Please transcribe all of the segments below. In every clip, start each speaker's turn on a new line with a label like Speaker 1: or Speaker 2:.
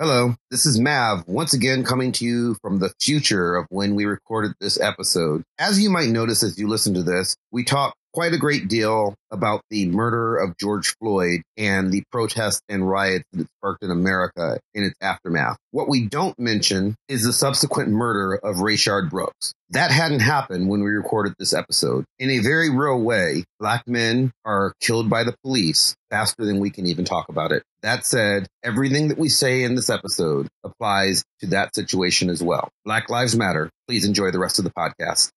Speaker 1: Hello, this is Mav, once again coming to you from the future of when we recorded this episode. As you might notice as you listen to this, we talk quite a great deal about the murder of George Floyd and the protests and riots that it sparked in America in its aftermath. What we don't mention is the subsequent murder of Rayshard Brooks. That hadn't happened when we recorded this episode. In a very real way, black men are killed by the police faster than we can even talk about it. That said, everything that we say in this episode applies to that situation as well. Black Lives Matter. Please enjoy the rest of the podcast.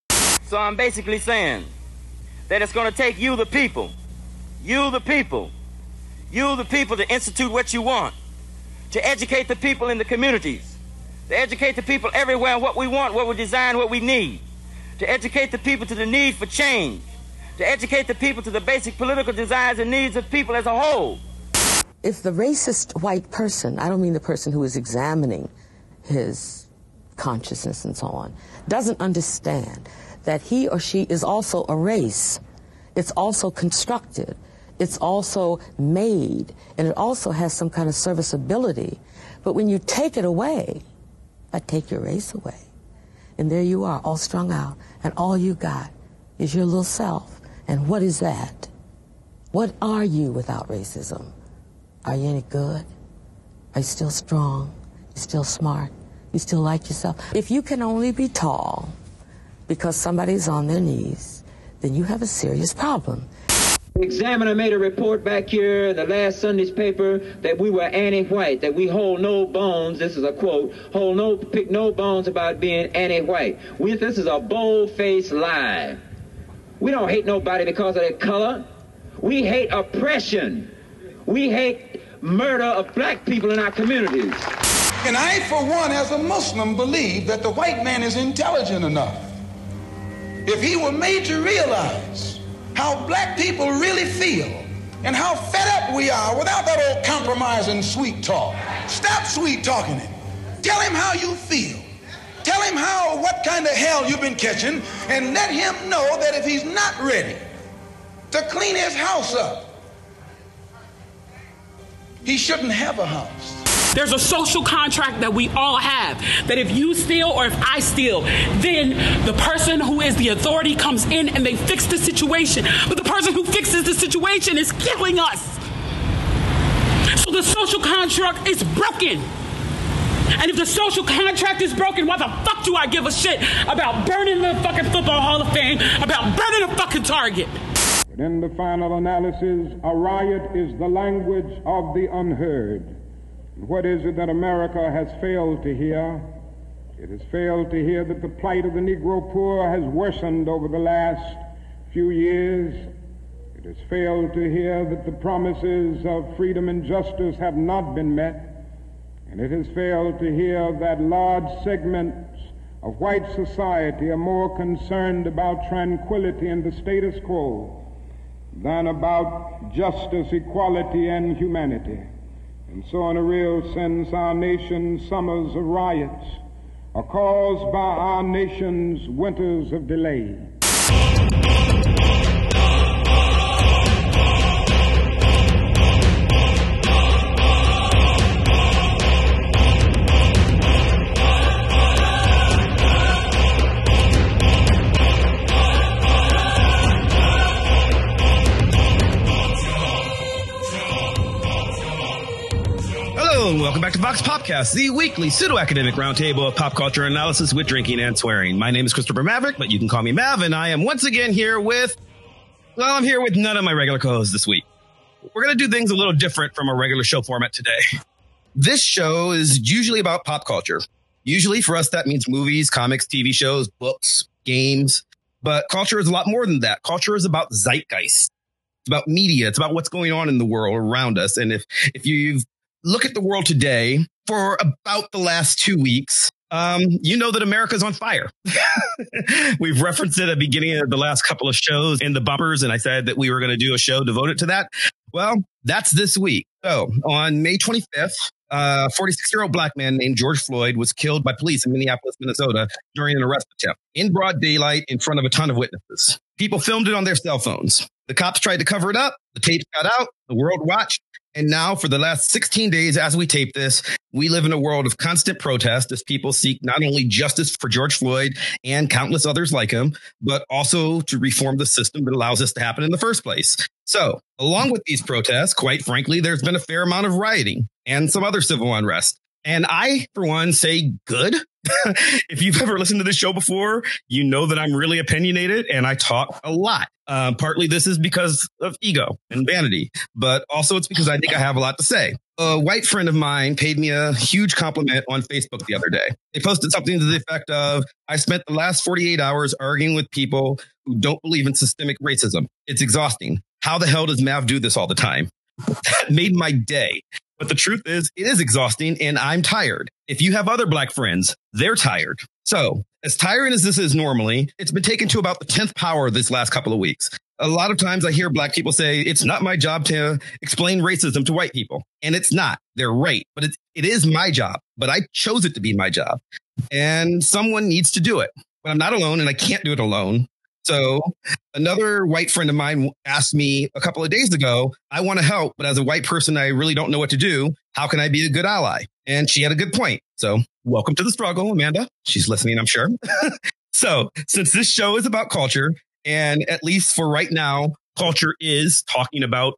Speaker 2: So I'm basically saying that it's going to take you, the people, you, the people, you, the people, to institute what you want, to educate the people in the communities, to educate the people everywhere on what we want, what we design, what we need, to educate the people to the need for change, to educate the people to the basic political desires and needs of people as a whole.
Speaker 3: If the racist white person, I don't mean the person who is examining his consciousness and so on, doesn't understand that he or she is also a race, it's also constructed, it's also made, and it also has some kind of serviceability. But when you take it away, I take your race away. And there you are, all strung out, and all you got is your little self. And what is that? What are you without racism? Are you any good? Are you still strong? You still smart? You still like yourself? If you can only be tall because somebody's on their knees, then you have a serious problem.
Speaker 4: The examiner made a report back here in the last Sunday's paper that we were anti-white, that we hold no bones, this is a quote, hold no, pick no bones about being anti-white. We, this is a bold-faced lie. We don't hate nobody because of their color. We hate oppression. We hate murder of black people in our communities.
Speaker 5: And I, for one, as a Muslim, believe that the white man is intelligent enough. If he were made to realize how black people really feel and how fed up we are without that old compromising sweet talk. Stop sweet talking him. Tell him how you feel. Tell him how, what kind of hell you've been catching, and let him know that if he's not ready to clean his house up, he shouldn't have a house.
Speaker 6: There's a social contract that we all have that if you steal or if I steal, then the person who is the authority comes in and they fix the situation. But the person who fixes the situation is killing us. So the social contract is broken. And if the social contract is broken, why the fuck do I give a shit about burning the fucking Football Hall of Fame, about burning a fucking Target?
Speaker 7: But in the final analysis, a riot is the language of the unheard. What is it that America has failed to hear? It has failed to hear that the plight of the Negro poor has worsened over the last few years. It has failed to hear that the promises of freedom and justice have not been met. And it has failed to hear that large segments of white society are more concerned about tranquility and the status quo than about justice, equality, and humanity. And so, in a real sense, our nation's summers of riots are caused by our nation's winters of delay.
Speaker 1: Vox Popcast, the weekly pseudo-academic roundtable of pop culture analysis with drinking and swearing. My name is Christopher Maverick, but you can call me Mav, and I am once again here with, well, I'm here with none of my regular co-hosts this week. We're going to do things a little different from our regular show format today. This show is usually about pop culture. Usually for us, that means movies, comics, TV shows, books, games. But culture is a lot more than that. Culture is about zeitgeist. It's about media. It's about what's going on in the world around us. And if, if you've look at the world today for about the last two weeks, um, you know that America's on fire. We've referenced it at the beginning of the last couple of shows in the bumpers, and I said that we were going to do a show devoted to that. Well, that's this week. So on May 25th, a 46 year old black man named George Floyd was killed by police in Minneapolis, Minnesota during an arrest attempt in broad daylight in front of a ton of witnesses. People filmed it on their cell phones. The cops tried to cover it up. The tapes got out. The world watched. And now, for the last 16 days, as we tape this, we live in a world of constant protest as people seek not only justice for George Floyd and countless others like him, but also to reform the system that allows this to happen in the first place. So, along with these protests, quite frankly, there's been a fair amount of rioting and some other civil unrest. And I, for one, say good. if you've ever listened to this show before, you know that I'm really opinionated and I talk a lot. Uh, partly this is because of ego and vanity, but also it's because I think I have a lot to say. A white friend of mine paid me a huge compliment on Facebook the other day. They posted something to the effect of, I spent the last 48 hours arguing with people who don't believe in systemic racism. It's exhausting. How the hell does Mav do this all the time? That made my day. But the truth is, it is exhausting and I'm tired. If you have other black friends, they're tired. So, as tiring as this is normally, it's been taken to about the 10th power this last couple of weeks. A lot of times I hear black people say, it's not my job to explain racism to white people. And it's not. They're right. But it's, it is my job. But I chose it to be my job. And someone needs to do it. But I'm not alone and I can't do it alone. So another white friend of mine asked me a couple of days ago, I want to help, but as a white person, I really don't know what to do. How can I be a good ally? And she had a good point. So welcome to the struggle, Amanda. She's listening, I'm sure. so since this show is about culture, and at least for right now, culture is talking about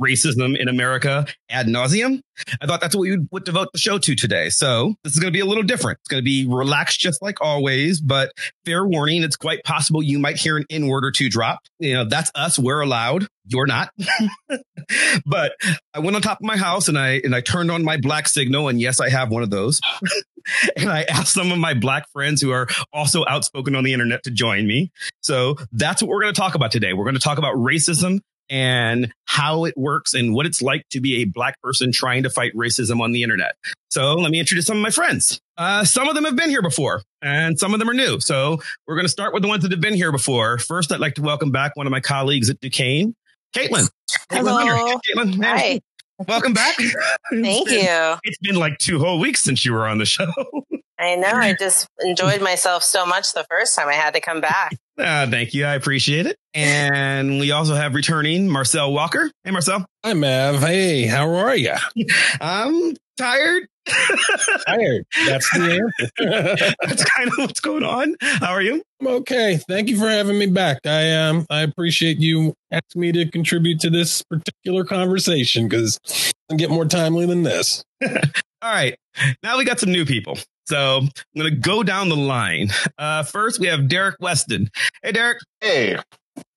Speaker 1: racism in America ad nauseum. I thought that's what we would devote the show to today. So this is going to be a little different. It's going to be relaxed just like always, but fair warning. It's quite possible you might hear an N word or two drop. You know, that's us. We're allowed. You're not. but I went on top of my house and I, and I turned on my black signal. And yes, I have one of those. and I asked some of my black friends who are also outspoken on the internet to join me. So that's what we're going to talk about today. We're going to talk about racism and how it works and what it's like to be a black person trying to fight racism on the internet. So let me introduce some of my friends. Uh, some of them have been here before and some of them are new. So we're going to start with the ones that have been here before. First, I'd like to welcome back one of my colleagues at Duquesne, Caitlin.
Speaker 8: Hello.
Speaker 1: Caitlin,
Speaker 8: Hi.
Speaker 1: Welcome back.
Speaker 8: Thank
Speaker 1: It's been-
Speaker 8: you.
Speaker 1: It's been like two whole weeks since you were on the show.
Speaker 8: I know. I just enjoyed myself so much the first time I had to come back.
Speaker 1: Uh, thank you. I appreciate it. And we also have returning Marcel Walker. Hey, Marcel.
Speaker 9: Hi, Mav. Hey, how are you?
Speaker 1: I'm tired.
Speaker 9: Tired. That's the answer.
Speaker 1: That's kind of what's going on. How are you?
Speaker 9: I'm okay. Thank you for having me back. I um I appreciate you asking me to contribute to this particular conversation because I get more timely than this.
Speaker 1: All right. Now we got some new people. So I'm going to go down the line. Uh, first, we have Derek Weston. Hey, Derek.
Speaker 10: Hey,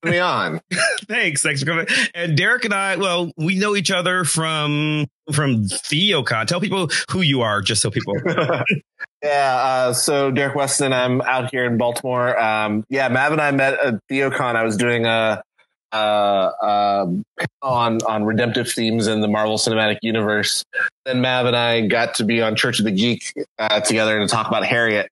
Speaker 10: put me on.
Speaker 1: Thanks. Thanks for coming. And Derek and I, well, we know each other from from TheoCon. Tell people who you are, just so people.
Speaker 10: yeah, uh, so Derek Weston, I'm out here in Baltimore. Um, yeah, Mav and I met at TheoCon. I was doing a uh, um, on on redemptive themes in the Marvel Cinematic Universe. Then Mav and I got to be on Church of the Geek uh, together to talk about Harriet.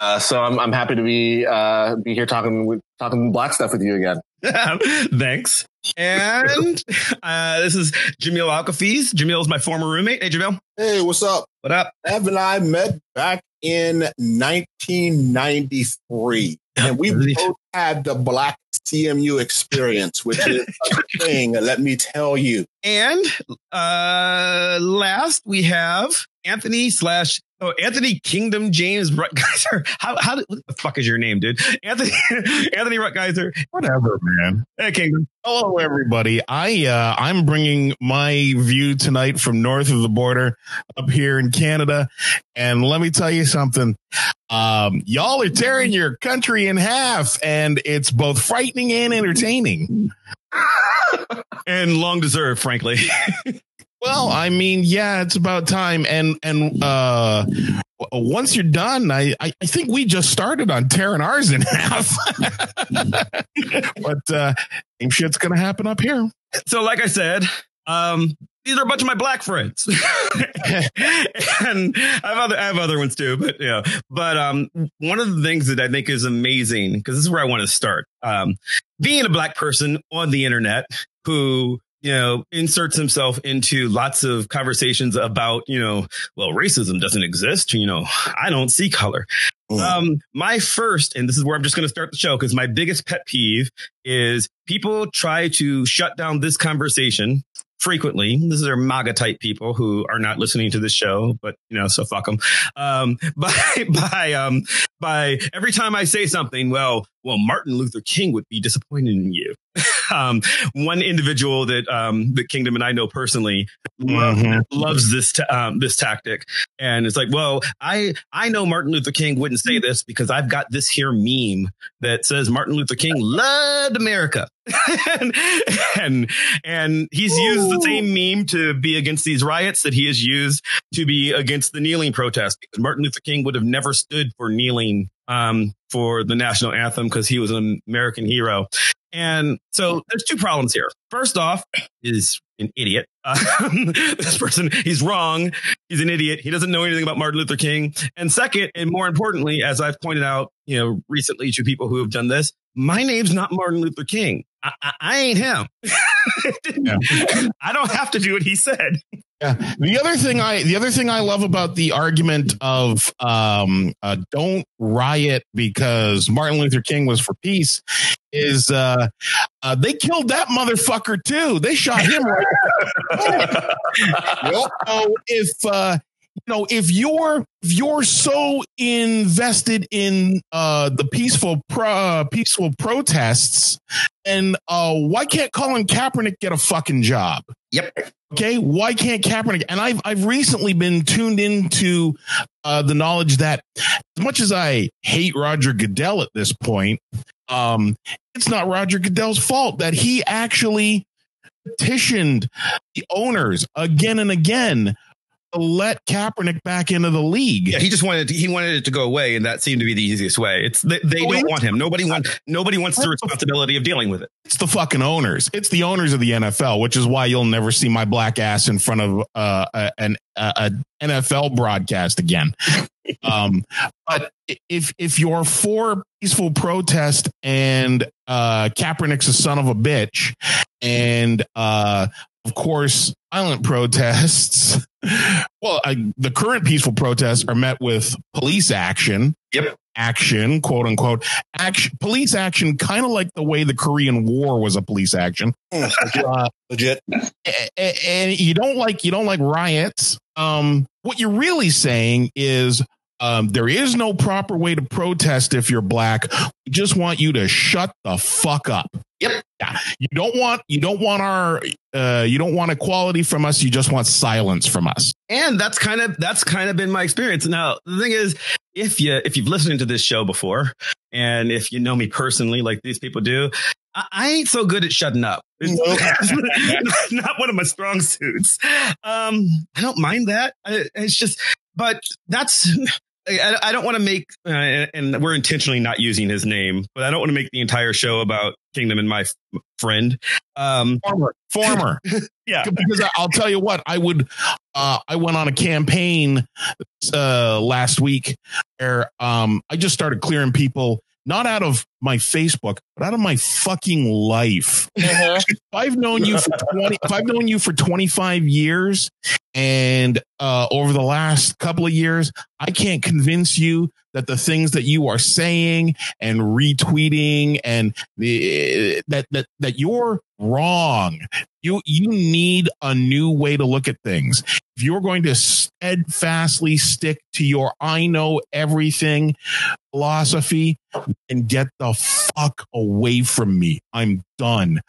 Speaker 10: Uh, so I'm I'm happy to be uh, be here talking with, talking black stuff with you again.
Speaker 1: Thanks. And uh, this is Jamil Alkafiz. Jamil is my former roommate. Hey, Jamil.
Speaker 11: Hey, what's up?
Speaker 1: What up?
Speaker 11: Ev and I met back in 1993, and we both had the Black CMU experience, which is a thing. Let me tell you.
Speaker 1: And uh last we have Anthony slash oh Anthony Kingdom James Rutgeiser. How how did- what the fuck is your name, dude? Anthony Anthony Rutgeiser.
Speaker 12: Whatever, man.
Speaker 1: Hey, Kingdom.
Speaker 12: Hello, everybody. I uh, I'm bringing my view tonight from north of the border up here in Canada, and let me tell you something. Um, y'all are tearing your country in half, and it's both frightening and entertaining.
Speaker 1: and long deserved, frankly.
Speaker 12: Well, I mean, yeah, it's about time. And and uh once you're done, I I, I think we just started on tearing ours in half. but uh same shit's gonna happen up here.
Speaker 1: So, like I said, um, these are a bunch of my black friends, and I have other I have other ones too. But yeah, but um, one of the things that I think is amazing because this is where I want to start. Um, being a black person on the internet who you know inserts himself into lots of conversations about you know well racism doesn't exist you know i don't see color um my first and this is where i'm just going to start the show because my biggest pet peeve is people try to shut down this conversation frequently. These are MAGA type people who are not listening to this show, but you know, so fuck them. Um, by, by, um, by every time I say something, well, well, Martin Luther King would be disappointed in you. um, one individual that, um, that Kingdom and I know personally
Speaker 12: Mhm.
Speaker 1: loves this, um, this tactic. And it's like, well, I, I know Martin Luther King wouldn't say this because I've got this here meme that says Martin Luther King loved America. and, and, and he's used the same meme to be against these riots that he has used to be against the kneeling protest because Martin Luther King would have never stood for kneeling, um, for the national anthem because he was an American hero. And so there's two problems here. First off, is an idiot. Um, this person, he's wrong. He's an idiot. He doesn't know anything about Martin Luther King. And second, and more importantly, as I've pointed out, you know, recently to people who have done this, my name's not Martin Luther King. I, I, I ain't him. I don't have to do what he said.
Speaker 12: Yeah. The other thing I the other thing I love about the argument of um uh, don't riot because Martin Luther King was for peace is uh, uh they killed that motherfucker too. They shot him right. So if uh you know if you're if you're so invested in uh the peaceful pro, uh, peaceful protests and uh why can't Colin Kaepernick get a fucking job?
Speaker 1: Yep.
Speaker 12: Okay, why can't Kaepernick? And I've I've recently been tuned into uh, the knowledge that as much as I hate Roger Goodell at this point, um, it's not Roger Goodell's fault that he actually petitioned the owners again and again to let Kaepernick back into the league.
Speaker 1: Yeah, he just wanted to, he wanted it to go away, and that seemed to be the easiest way. It's they, they
Speaker 12: Oh,
Speaker 1: don't want him. Nobody wants nobody wants the responsibility of dealing with it.
Speaker 12: It's the fucking owners. It's the owners of the NFL, which is why you'll never see my black ass in front of uh, an NFL broadcast again. um, but if if you're for peaceful protest and uh, Kaepernick's a son of a bitch, and uh, of course violent protests, well, I, the current peaceful protests are met with police action.
Speaker 1: Yep.
Speaker 12: Action, quote unquote, action, police action, kind of like the way the Korean War was a police action. Uh,
Speaker 11: Legit.
Speaker 12: a- a- and you don't like you don't like riots. Um, what you're really saying is um, there is no proper way to protest if you're black. We just want you to shut the fuck up.
Speaker 1: Yep.
Speaker 12: Yeah. You don't want you don't want our uh, you don't want equality from us. You just want silence from us.
Speaker 1: And that's kind of that's kind of been my experience. Now the thing is, if you if you've listened to this show before, and if you know me personally, like these people do, I, I ain't so good at shutting up. It's not one of my strong suits. Um, I don't mind that. I, it's just, but that's. I, I don't want to make, uh, and we're intentionally not using his name, but I don't want to make the entire show about Kingdom and my f- friend. Um,
Speaker 12: former, former,
Speaker 1: yeah.
Speaker 12: Because I'll tell you what, I would. Uh, I went on a campaign uh, last week where um, I just started clearing people not out of my Facebook, but out of my fucking life. if I've known you for 20, if I've known you for 25 years and uh, over the last couple of years, I can't convince you that the things that you are saying and retweeting and the, that, that, that you're wrong. You, you need a new way to look at things. If you're going to steadfastly stick to your I know everything philosophy and get the fuck away from me. I'm done.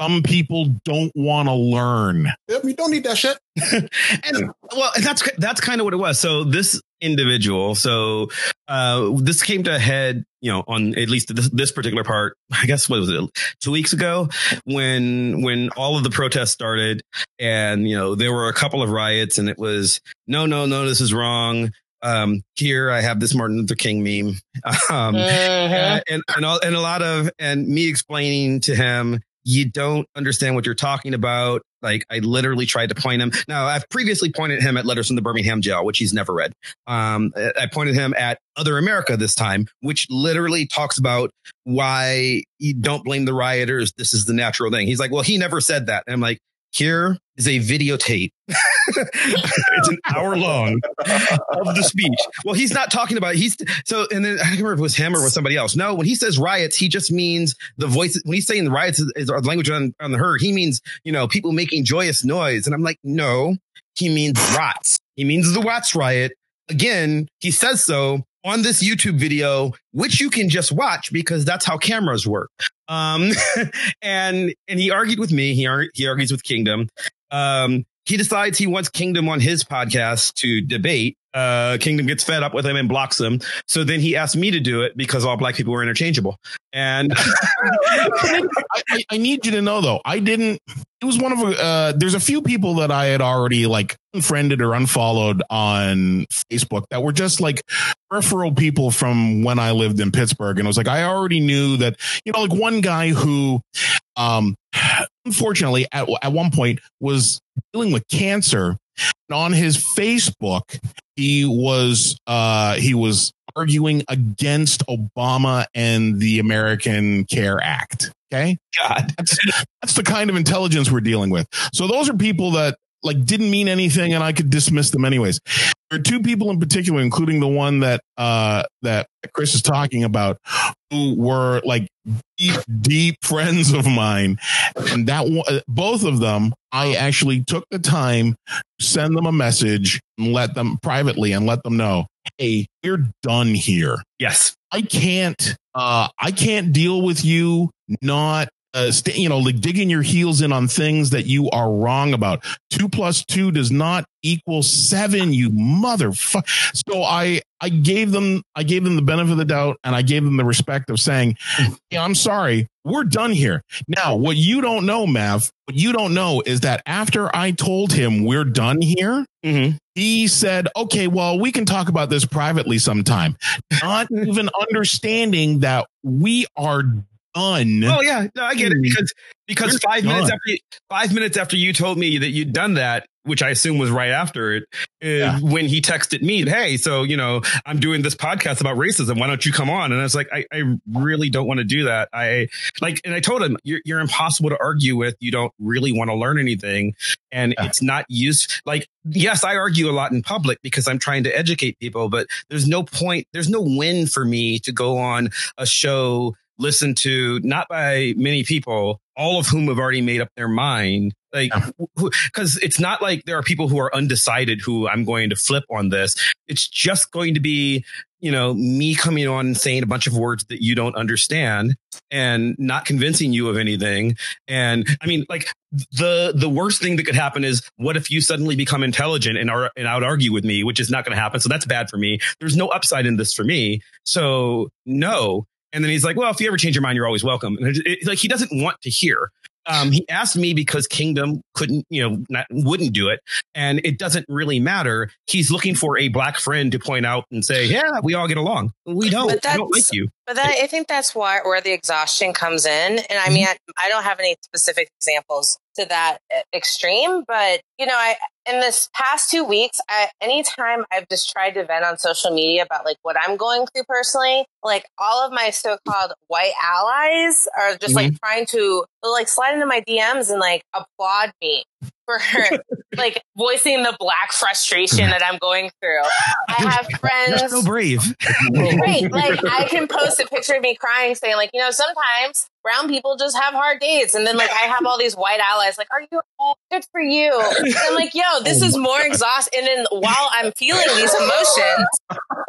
Speaker 12: Some people don't want to learn.
Speaker 11: Yep, you don't need that shit.
Speaker 1: and well, that's that's kind of what it was. So this individual, so uh, this came to a head, you know, on at least this, this particular part. I guess what was it, two weeks ago, when when all of the protests started, and you know there were a couple of riots, and it was no, no, no, this is wrong. Um, here I have this Martin Luther King meme, um, and, and and, all, and a lot of and me explaining to him you don't understand what you're talking about. Like I literally tried to point him. Now I've previously pointed him at letters from the Birmingham jail, which he's never read. Um, I pointed him at Other America this time, which literally talks about why you don't blame the rioters. This is the natural thing. He's like, well, he never said that. And I'm like, here is a videotape it's an hour long of the speech. Well, he's not talking about he's so, and then I can't remember if it was him or was somebody else. No, when he says riots, he just means the voice. When he's saying the riots is, is language on, on the herd, he means you know people making joyous noise. And I'm like, no, he means rots. He means the Watts riot. Again, he says so on this YouTube video, which you can just watch because that's how cameras work. Um, and and he argued with me. He he argues with Kingdom. Um, he decides he wants Kingdom on his podcast to debate. Uh, Kingdom gets fed up with him and blocks him. So then he asked me to do it because all black people were interchangeable. And
Speaker 12: I, I, need you to know though, I didn't. It was one of uh. There's a few people that I had already like unfriended or unfollowed on Facebook that were just like peripheral people from when I lived in Pittsburgh, and it was like I already knew that you know like one guy who, um, unfortunately at at one point was dealing with cancer. And on his Facebook, he was uh he was arguing against Obama and the American Care Act. Okay.
Speaker 1: God.
Speaker 12: That's, that's the kind of intelligence we're dealing with. So those are people that like didn't mean anything and I could dismiss them anyways. There are two people in particular, including the one that uh that Chris is talking about, who were like deep, deep friends of mine. And that one, both of them, I actually took the time to send them a message and let them privately and let them know, hey, we're done here.
Speaker 1: yes,
Speaker 12: I can't uh I can't deal with you not uh, st- you know, like digging your heels in on things that you are wrong about. Two plus two does not equal seven, you motherfucker. So I, I gave them, I gave them the benefit of the doubt and I gave them the respect of saying, yeah, I'm sorry. We're done here. Now, what you don't know, Mav, what you don't know is that after I told him we're done here,
Speaker 1: Mhm.
Speaker 12: he said, okay, well, we can talk about this privately sometime. Not even understanding that we are done.
Speaker 1: Oh yeah, no, I get it because because
Speaker 12: We're
Speaker 1: five minutes after five minutes after you told me that you'd done that, which I assume was right after it, uh, when he texted me, "Hey, so you know, I'm doing this podcast about racism. Why don't you come on?" And I was like, "I, I really don't want to do that. I like," and I told him, "You're you're impossible to argue with. You don't really want to learn anything, and it's not used. Like, yes, I argue a lot in public because I'm trying to educate people, but there's no point. There's no win for me to go on a show." Listened to not by many people, all of whom have already made up their mind. Like, because it's not like there are people who are undecided who I'm going to flip on this. It's just going to be, you know, me coming on and saying a bunch of words that you don't understand and not convincing you of anything. And I mean, like the the worst thing that could happen is what if you suddenly become intelligent and are and out argue with me, which is not going to happen. So that's bad for me. There's no upside in this for me. So no. And then he's like, well, if you ever change your mind, you're always welcome. And it, it- like, he doesn't want to hear. Um, he asked me because Kingdom couldn't, you know, not, wouldn't do it. And it doesn't really matter. He's looking for a black friend to point out and say, yeah, we all get along. We don't.
Speaker 8: But
Speaker 1: I don't like you.
Speaker 8: But that, I think that's why where the exhaustion comes in. And I mean, I, I don't have any specific examples to that uh, extreme, but you know, I in this past two weeks, I, anytime I've just tried to vent on social media about like what I'm going through personally, like all of my so-called white allies are just like mm-hmm. trying to like slide into my DMs and like applaud me for like voicing the black frustration that I'm going through. I have friends
Speaker 1: You're so brave.
Speaker 8: Right. Like I can post a picture of me crying saying like, you know, sometimes brown people just have hard days. And then like I have all these white allies like, are you good for you? And I'm like, yo, this is more exhausting. And then while I'm feeling these emotions,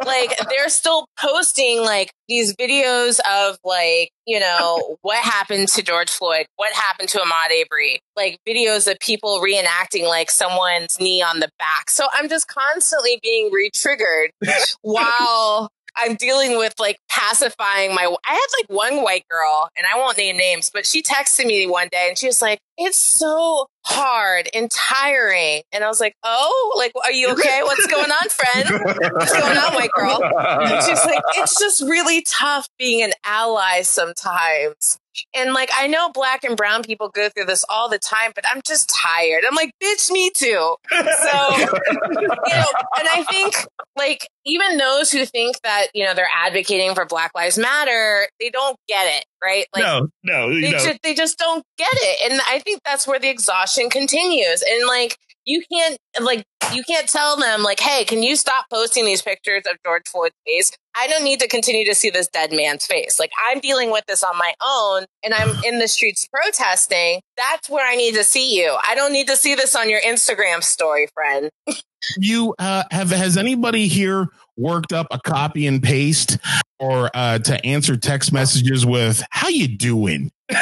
Speaker 8: like they're still posting like these videos of like, you know, what happened to George Floyd, what happened to Ahmaud Arbery, like videos of people reenacting like someone's knee on the back. So I'm just constantly being re-triggered while I'm dealing with like pacifying my. I had like one white girl, and I won't name names, but she texted me one day, and she was like, "It's so hard and tiring," and I was like, "Oh, like, are you okay? What's going on, friend? What's going on, white girl?" And she's like, "It's just really tough being an ally sometimes." And like, I know black and brown people go through this all the time, but I'm just tired. I'm like, bitch, me too. So, you know, and I think like even those who think that, you know, they're advocating for Black Lives Matter, they don't get it, right? Like,
Speaker 1: no, no,
Speaker 8: they,
Speaker 1: no.
Speaker 8: ju- they just don't get it. And I think that's where the exhaustion continues. And like, you can't like you can't tell them like, hey, can you stop posting these pictures of George Floyd's face? I don't need to continue to see this dead man's face. Like I'm dealing with this on my own and I'm in the streets protesting. That's where I need to see you. I don't need to see this on your Instagram story, friend.
Speaker 12: you uh, have has anybody here worked up a copy and paste or uh, to answer text messages with "How you doing?"
Speaker 8: what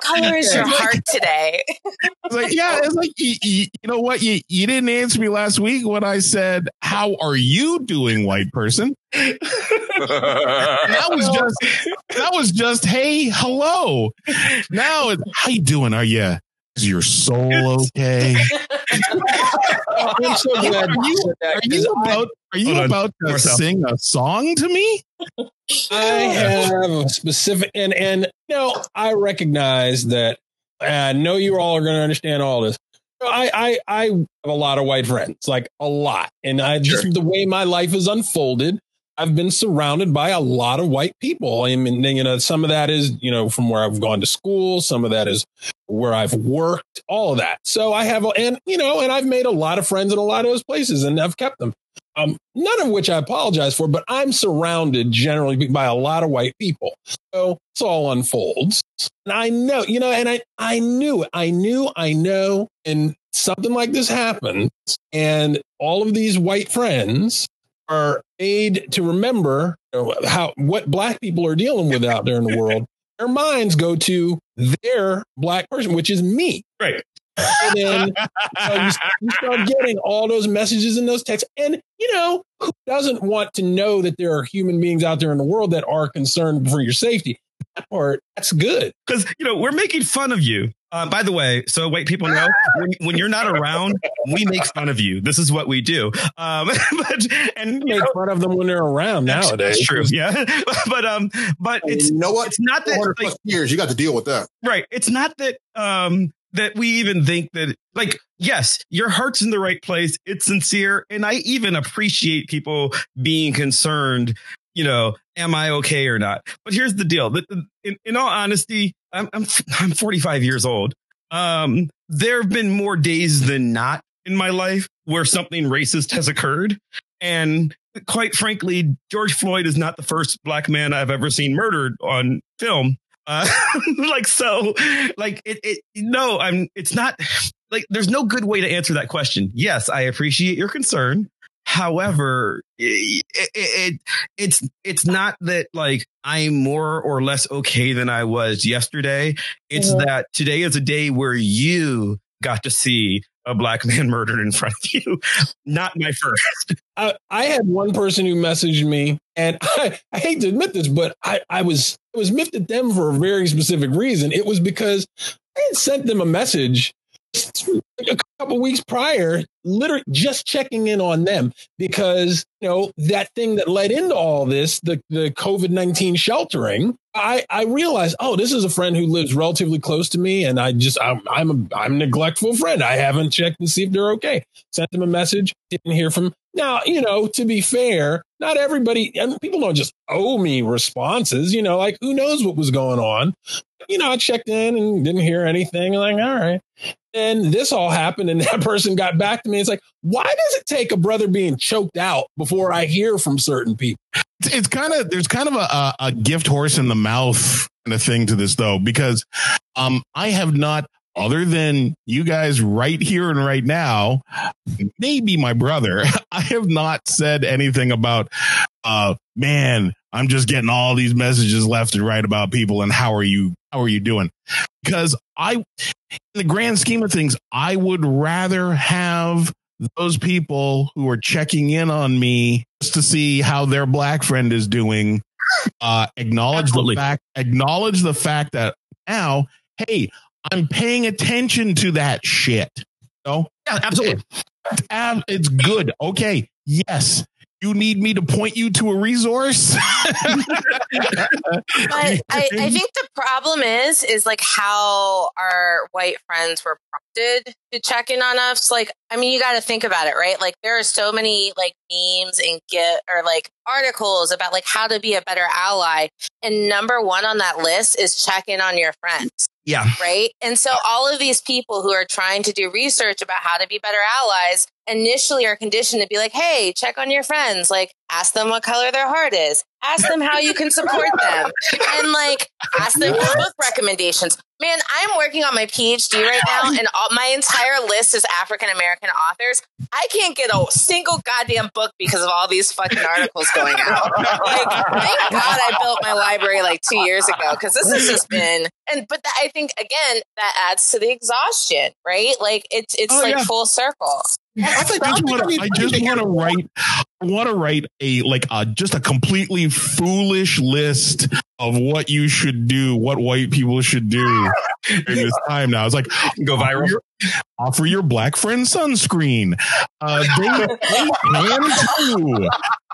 Speaker 8: color is your heart today?
Speaker 12: It's like, yeah, it's like you, you, you know what? You you didn't answer me last week when I said, "How are you doing, white person?" that was just that was just hey, hello. Now, it's, how you doing? Are you? Is your soul okay?
Speaker 9: I'm so glad
Speaker 12: Are you, are you about are you about to
Speaker 1: Marcel.
Speaker 12: sing a song to me?
Speaker 9: I have a specific and and you know I recognize that. I know you all are going to understand all this. I, I I have a lot of white friends, like a lot, and I just the way my life is unfolded. I've been surrounded by a lot of white people. I mean, you know, some of that is, you know, from where I've gone to school. Some of that is where I've worked, all of that. So I have, and, you know, and I've made a lot of friends in a lot of those places and I've kept them. Um, none of which I apologize for, but I'm surrounded generally by a lot of white people. So it's all unfolds. And I know, you know, and I, I knew. I knew, I know. And something like this happens. And all of these white friends are made to remember how what black people are dealing with out there in the world. Their minds go to their black person, which is me.
Speaker 1: Right.
Speaker 9: And then you, you start getting all those messages and those texts. And, you know, who doesn't want to know that there are human beings out there in the world that are concerned for your safety? That part, that's good.
Speaker 1: Because, you know, we're making fun of you. Uh, by the way, so white people know when, when you're not around, we make fun of you. This is what we do. Um, but, and
Speaker 9: make fun of them when they're around
Speaker 1: that's,
Speaker 9: nowadays.
Speaker 1: That's true. Yeah. but, um, but it's,
Speaker 11: you know what?
Speaker 1: It's not that like,
Speaker 11: years, you got to deal with that.
Speaker 1: Right. It's not that um that we even think that like yes, your heart's in the right place. It's sincere and I even appreciate people being concerned, you know, am I okay or not? But here's the deal. That in, in all honesty, I'm I'm I'm 45 years old. Um there have been more days than not in my life where something racist has occurred and quite frankly, George Floyd is not the first black man I've ever seen murdered on film. Uh, like so, like it, it. No, I'm. It's not like there's no good way to answer that question. Yes, I appreciate your concern. However, it, it, it it's it's not that like I'm more or less okay than I was yesterday. It's
Speaker 9: Mhm.
Speaker 1: that today is a day where you got to see a black man murdered in front of you. Not my first.
Speaker 9: I, I had one person who messaged me, and I, I hate to admit this, but I, I was I was miffed at them for a very specific reason. It was because I had sent them a message a couple weeks prior, literally just checking in on them because you know that thing that led into all this, the the COVID nineteen sheltering. I I realized, oh, this is a friend who lives relatively close to me, and I just I'm I'm a I'm a neglectful friend. I haven't checked and see if they're okay. Sent them a message, didn't hear from. Now, you know, to be fair, not everybody and people don't just owe me responses. You know, like who knows what was going on. You know, I checked in and didn't hear anything. Like, all right. And this all happened, and that person got back to me. It's like, why does it take a brother being choked out before I hear from certain people?
Speaker 12: It's, kind of there's kind of a, a, a gift horse in the mouth kind of thing to this though, because um I have not other than you guys right here and right now, maybe my brother, I have not said anything about, uh, man, I'm just getting all these messages left and right about people and how are you, how are you doing? Because I, in the grand scheme of things, I would rather have those people who are checking in on me just to see how their black friend is doing, uh, acknowledge
Speaker 1: Absolutely.
Speaker 12: the fact, acknowledge the fact that now, hey, I'm paying attention to that shit. No,
Speaker 1: yeah, absolutely.
Speaker 12: It's, it's good. Okay. Yes. You need me to point you to a resource.
Speaker 8: But I, I think the problem is is like how our white friends were prompted to check in on us. Like, I mean, you got to think about it, right? Like, there are so many like memes and get or like articles about like how to be a better ally, and number one on that list is check in on your friends.
Speaker 1: Yeah.
Speaker 8: Right. And so all of these people who are trying to do research about how to be better allies initially are conditioned to be like, hey, check on your friends. Like, ask them what color their heart is. Ask them how you can support them. And like, ask them book recommendations. Man, I'm working on my PhD right now, and all, my entire list is African American authors. I can't get a single goddamn book because of all these fucking articles going out. Like, thank God I built my library like two years ago because this has just been. And but that, I think again that adds to the exhaustion, right? Like it's it's
Speaker 12: Oh,
Speaker 8: like
Speaker 12: yeah.
Speaker 8: full circle.
Speaker 12: I just want to. I just want to write. I want to write a like a just a completely foolish list of what you should do, what white people should do during this time. Now it's like
Speaker 1: go viral.
Speaker 12: Offer your, offer your black friend sunscreen. Uh, they, they can too.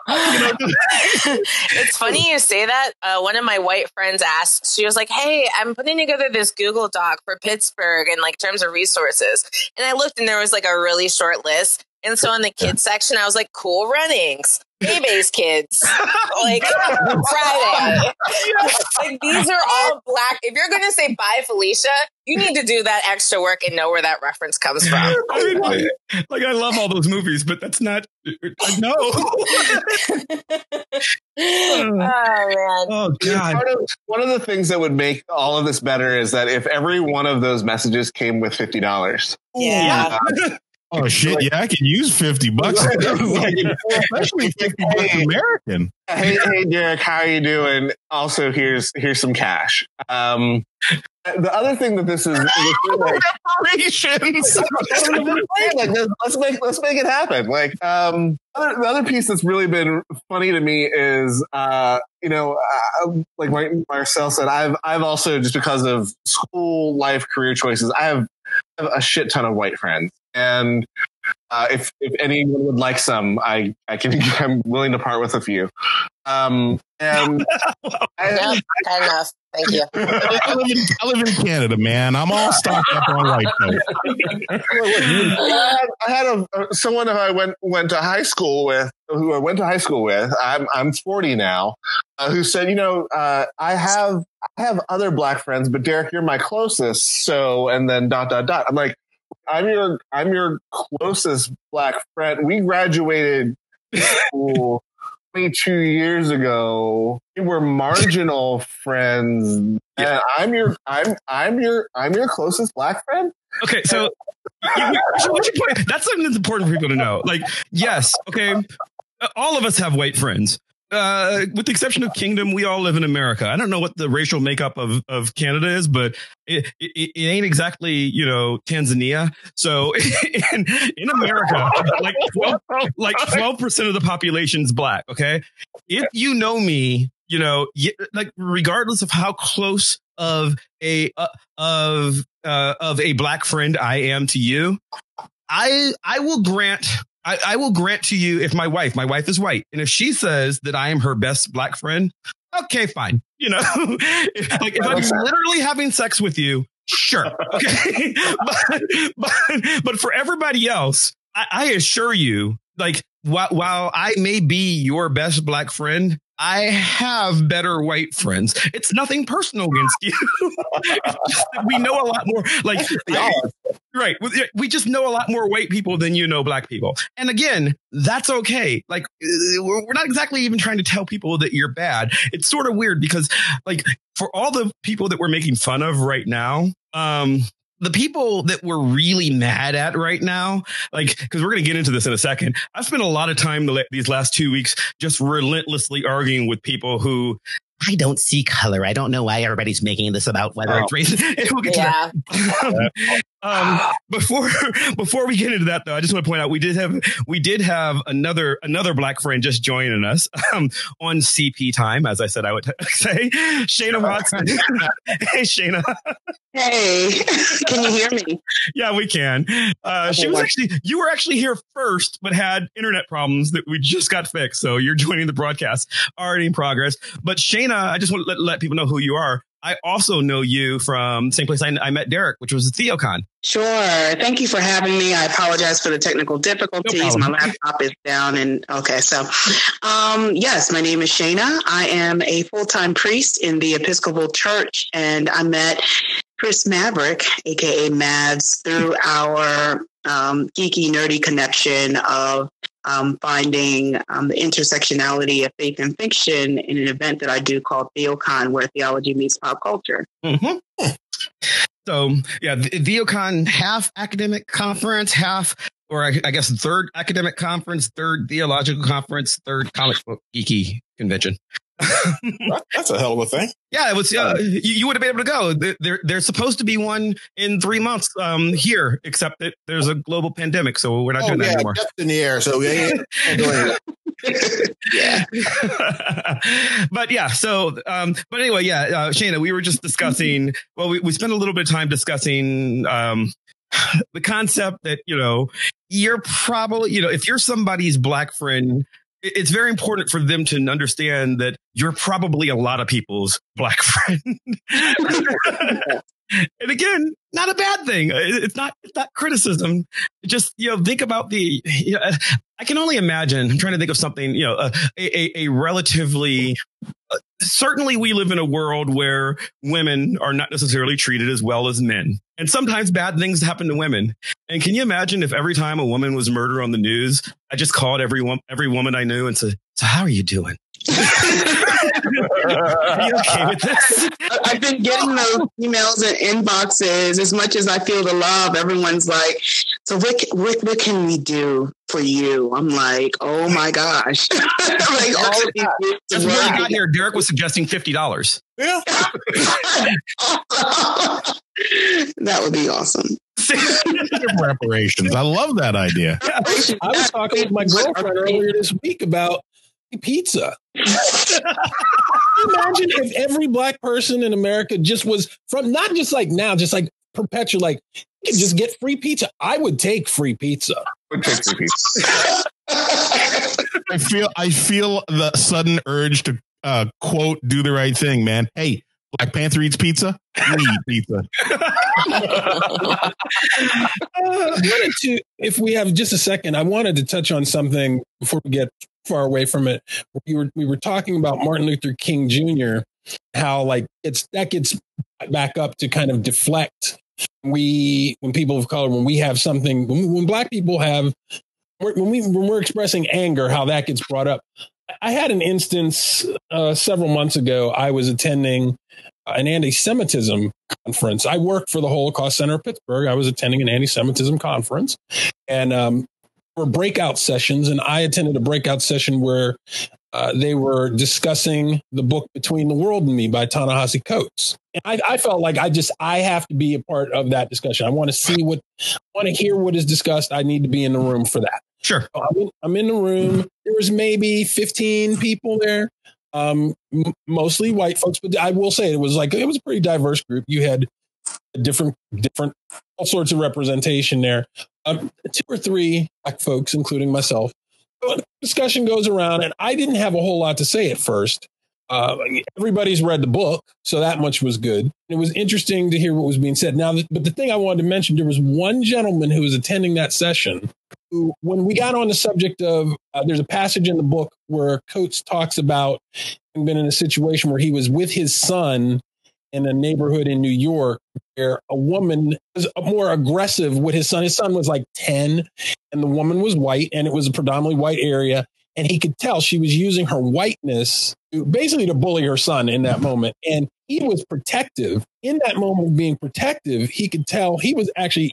Speaker 8: it's funny you say that. Uh, one of my white friends asked, she was like, Hey, I'm putting together this Google Doc for Pittsburgh and like terms of resources. And I looked and there was like a really short list. And so in the kids section, I was like, cool runnings, Bebe's kids, oh, like Friday. like these are all black. If you're going to say bye, Felicia, you need to do that extra work and know where that reference comes from.
Speaker 1: I mean, like, like, I love all those movies, but that's not. No.
Speaker 8: oh man.
Speaker 1: Oh god.
Speaker 10: Part of, one of the things that would make all of this better is that if every one of those messages came with fifty dollars.
Speaker 8: Yeah.
Speaker 12: Oh shit! Yeah, I can use fifty bucks, especially fifty bucks American.
Speaker 10: hey, hey, Derek, how are you doing? Also, here's here's some cash. Um, the other thing that this is, this is like,
Speaker 12: reparations.
Speaker 10: like, let's- let's make let's make it happen. Like, um, other, the other piece that's really been funny to me is, uh, you know, uh, like Mar- Marcel said, I've I've also just because of school life, career choices, I have, I have a shit ton of white friends, and uh, if if anyone would like some, I I can I'm willing to part with a few. Um, and I,
Speaker 8: Nope, not enough. Thank you.
Speaker 12: I live, in, I live in Canada, man. I'm all stocked up on white folks.
Speaker 10: I had, a, a- someone who I went went to high school with, who I went to high school with. I'm I'm 40 now. Uh, who said, you know, uh, I have I have other black friends, but Derek, you're my closest. So, and then dot dot dot. I'm like, I'm your I'm your closest black friend. We graduated school 22 years ago. We were marginal friends. And I'm your I'm I'm your I'm your closest black friend.
Speaker 1: Okay, so you- we- we should- we should point- that's something that's important for people to know. Like, yes, okay, all of us have white friends. Uh, with the exception of Kingdom, we all live in America. I don't know what the racial makeup of, of Canada is, but it, it, it ain't exactly, you know, Tanzania. So in, in America, like 12, like 12% of the population's black. Okay. If you know me, you know, like regardless of how close of a, uh, of, uh, of a black friend I am to you, I, I will grant I, I will grant to you if my wife, my wife is white, and if she says that I am her best black friend, okay, fine. You know, like if I'm literally having sex with you, sure, okay. but, but but for everybody else, I, I assure you, like while while I may be your best black friend. I have better white friends. It's nothing personal against you. It's just that we know a lot more. Like, right? We- just know a lot more white people than you know black people. And again, that's okay. Like, uh, we're not exactly even trying to tell people that you're bad. It's sort of weird because, like, for all the people that we're making fun of right now, um, the people that we're really mad at right now, like, because we're going to get into this in a second. I've spent a lot of time the, these last two weeks just relentlessly arguing with people who I don't see color. I don't know why everybody's making this about whether
Speaker 8: Oh.
Speaker 1: it's racist. And we'll get to that. um, before before we get into that though, I just want to point out we did have we did have another another black friend just joining us um, on CP time, as I said I would say. Shayna Watson. hey Shayna.
Speaker 13: Hey, can you hear me?
Speaker 1: Yeah, we can. Uh, she was actually you were actually here first, but had internet problems that we just got fixed. So you're joining the broadcast already in progress. But Shayna, I just want to let, let people know who you are. I also know you from the same place I, I met Derek, which was TheoCon.
Speaker 13: Sure. Thank you for having me. I apologize for the technical difficulties. my laptop is down and okay. So, um, yes, my name is Shana. I am a full-time priest in the Episcopal Church and I met Chris Maverick, aka Mavs, through our um, geeky, nerdy connection of um, finding um, the intersectionality of faith and fiction in an event that I do called TheoCon, where theology meets pop culture.
Speaker 1: Mm-hmm. So yeah, the TheoCon half academic conference, half or I, I guess third academic conference, third theological conference, third comic book geeky convention.
Speaker 11: That's a hell of a thing.
Speaker 1: Yeah, it was. Uh, you, you would have been able to go. There, there's supposed to be one in three months um, here, except that there's a global pandemic, so we're not
Speaker 11: Oh,
Speaker 1: doing that anymore.
Speaker 11: just in the air. So yeah, yeah.
Speaker 1: yeah. but yeah, so um, but anyway, yeah, uh, Shayna, we were just discussing. Well, we, we spent a little bit of time discussing um, the concept that you know you're probably you know if you're somebody's black friend. It- It's very important for them to understand that you're probably a lot of people's black friend. and again, not a bad thing. It's not, it's not criticism. Just, you know, think about the, you know, I can only imagine, I'm trying to think of something, you know, a, a, a relatively, uh, certainly we live in a world where women are not necessarily treated as well as men. And sometimes bad things happen to women. And can you imagine if every time a woman was murdered on the news, I just called every, wo- every woman I knew and said, so how are you doing? You okay with this?
Speaker 13: I've been getting those emails and inboxes as much as I feel the love. Everyone's like, so what, what, what can we do for you? I'm like, oh my gosh. like all of these groups
Speaker 1: That's where I got here. Derek was suggesting fifty dollars.
Speaker 11: Yeah,
Speaker 13: that would be awesome.
Speaker 12: reparations. I love that idea.
Speaker 9: I was talking with my girlfriend earlier this week about pizza. Imagine if every black person in America just was from not just like now, just like perpetual, like you could just get free pizza. I would take free pizza.
Speaker 12: I feel I feel the sudden urge to uh, quote "Do the right thing, man." Hey, Black Panther eats pizza. We eat pizza.
Speaker 9: To, if we have just a second, I wanted to touch on something before we get far away from it. We were we were talking about Martin Luther King Jr. How like it's that gets back up to kind of deflect. We when people of color when we have something when, when black people have when we when we're expressing anger, how that gets brought up. I had an instance uh, several months ago. I was attending an anti-Semitism conference. I worked for the Holocaust Center of Pittsburgh. I was attending an anti-Semitism conference, and um, were breakout sessions. And I attended a breakout session where uh, they were discussing the book Between the World and Me by Ta-Nehisi Coates. And I, I felt like I just I have to be a part of that discussion. I want to see what, I want to hear what is discussed. I need to be in the room for that.
Speaker 1: Sure.
Speaker 9: So I'm in, I'm in the room. There was maybe 15 people there, um, m- mostly white folks. But I will say it was like it was a pretty diverse group. You had different, different, all sorts of representation there. Um, two or three black folks, including myself. Discussion goes around, and I didn't have a whole lot to say at first. Uh, everybody's read the book, so that much was good. It was interesting to hear what was being said. Now, but the thing I wanted to mention, there was one gentleman who was attending that session who, when we got on the subject of, uh, there's a passage in the book where Coates talks about been in a situation where he was with his son in a neighborhood in New York where a woman was more aggressive with his son. His son was like 10 and the woman was white and it was a predominantly white area. And he could tell she was using her whiteness to, basically to bully her son in that moment. And he was protective. In that moment of being protective, he could tell he was actually,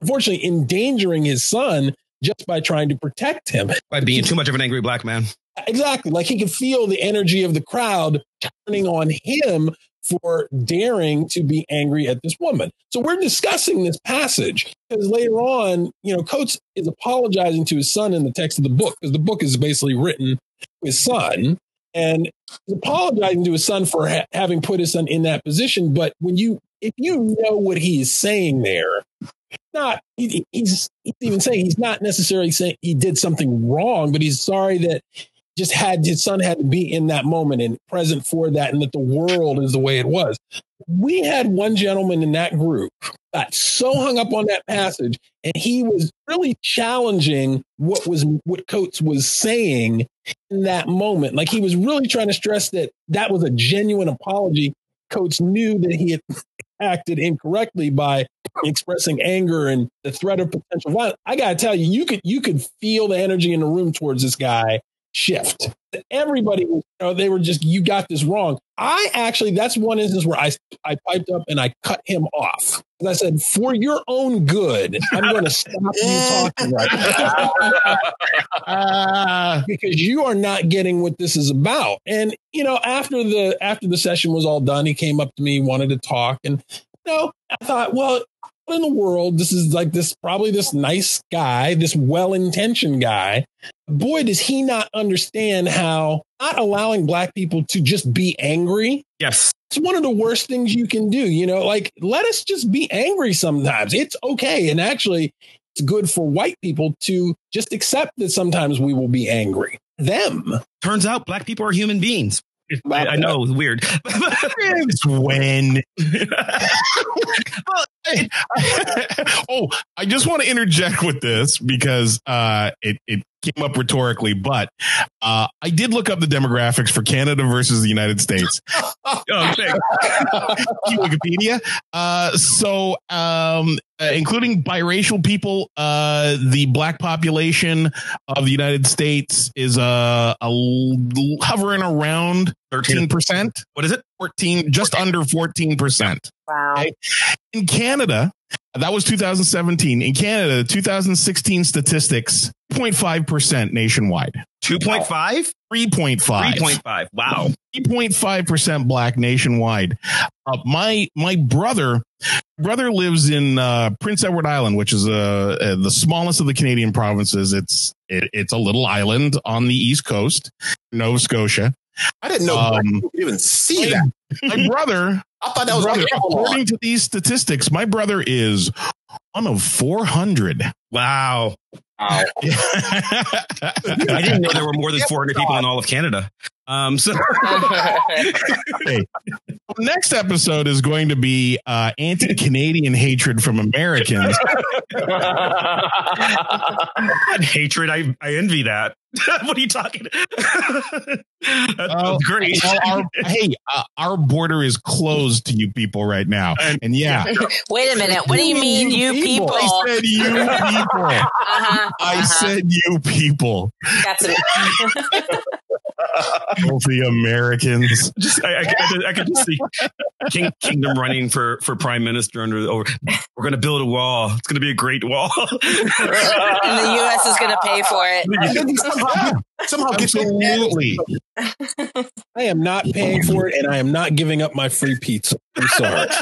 Speaker 9: unfortunately, endangering his son just by trying to protect him.
Speaker 1: By being too much of an angry black man.
Speaker 9: Exactly. Like he could feel the energy of the crowd turning on him for daring to be angry at this woman. So we're discussing this passage because later on, you know, Coates is apologizing to his son in the text of the book because the book is basically written to his son. And he's apologizing to his son for ha- having put his son in that position. But when you, if you know what he is saying there, not he, he's, he's even saying he's not necessarily saying he did something wrong, but he's sorry that just had his son had to be in that moment and present for that and that the world is the way it was. We had one gentleman in that group got so hung up on that passage and he was really challenging what was what Coates was saying in that moment. Like he was really trying to stress that that was a genuine apology Coates knew that he had acted incorrectly by expressing anger and the threat of potential violence. I got to tell you, you could you could feel the energy in the room towards this guy shift. Everybody, you know, they were just, you got this wrong. I actually, that's one instance where I, I piped up and I cut him off. I said, for your own good, I'm going to stop you talking right now because you are not getting what this is about. And you know, after the after the session was all done, he came up to me, wanted to talk, and you know, I thought, well, in the world, this is like this probably this nice guy, this well intentioned guy. Boy, does he not understand how not allowing black people to just be angry.
Speaker 1: Yes.
Speaker 9: It's one of the worst things you can do. You know, like let us just be angry sometimes. It's okay. And actually, it's good for white people to just accept that sometimes we will be angry. Them.
Speaker 1: Turns out black people are human beings. I, I know, it's weird.
Speaker 12: It's when. oh, I just want to interject with this because uh, it, it came up rhetorically, but uh, I did look up the demographics for Canada versus the United States.
Speaker 1: oh.
Speaker 12: Wikipedia. Uh, so, um, uh, including biracial people, uh, the black population of the United States is uh, a l- hovering around 13%.
Speaker 1: What is it?
Speaker 12: 14, just under 14%.
Speaker 8: Wow.
Speaker 12: In Canada, that was 2017. In Canada, 2016 statistics, 0.5% nationwide.
Speaker 1: 2.5?
Speaker 12: 3.5.
Speaker 1: 3.5. Wow.
Speaker 12: 3.5% black nationwide. Uh, my my brother brother lives in uh, Prince Edward Island, which is uh, uh, the smallest of the Canadian provinces. It's it, it's a little island on the east coast, Nova Scotia.
Speaker 11: I didn't know black people could even see that.
Speaker 12: My brother,
Speaker 11: I thought that was
Speaker 12: brother, according to these statistics, my brother is one of 400.
Speaker 1: Wow.
Speaker 11: Wow.
Speaker 1: I didn't know there were more than 400 people in all of Canada. Um, so
Speaker 12: Hey, next episode is going to be uh, anti-Canadian hatred from Americans.
Speaker 1: Hatred. I, I envy that. what are you talking? That's
Speaker 12: Oh,
Speaker 1: great.
Speaker 12: well, our, hey, uh, our border is closed to you people right now, and yeah,
Speaker 8: Wait a minute. What do you mean, you people?
Speaker 12: I said you people.
Speaker 8: Uh-huh,
Speaker 12: I
Speaker 8: uh-huh.
Speaker 12: said you people.
Speaker 8: Got some.
Speaker 12: Filthy Americans.
Speaker 1: Just I, I, I, I could just see King, Kingdom running for for prime minister under. the- Or we're going to build a wall. It's going to be a great wall.
Speaker 8: and the U.S. is going to pay for it.
Speaker 11: somehow, somehow get
Speaker 12: Absolutely.
Speaker 9: I am not paying for it and I am not giving up my free pizza. I'm sorry.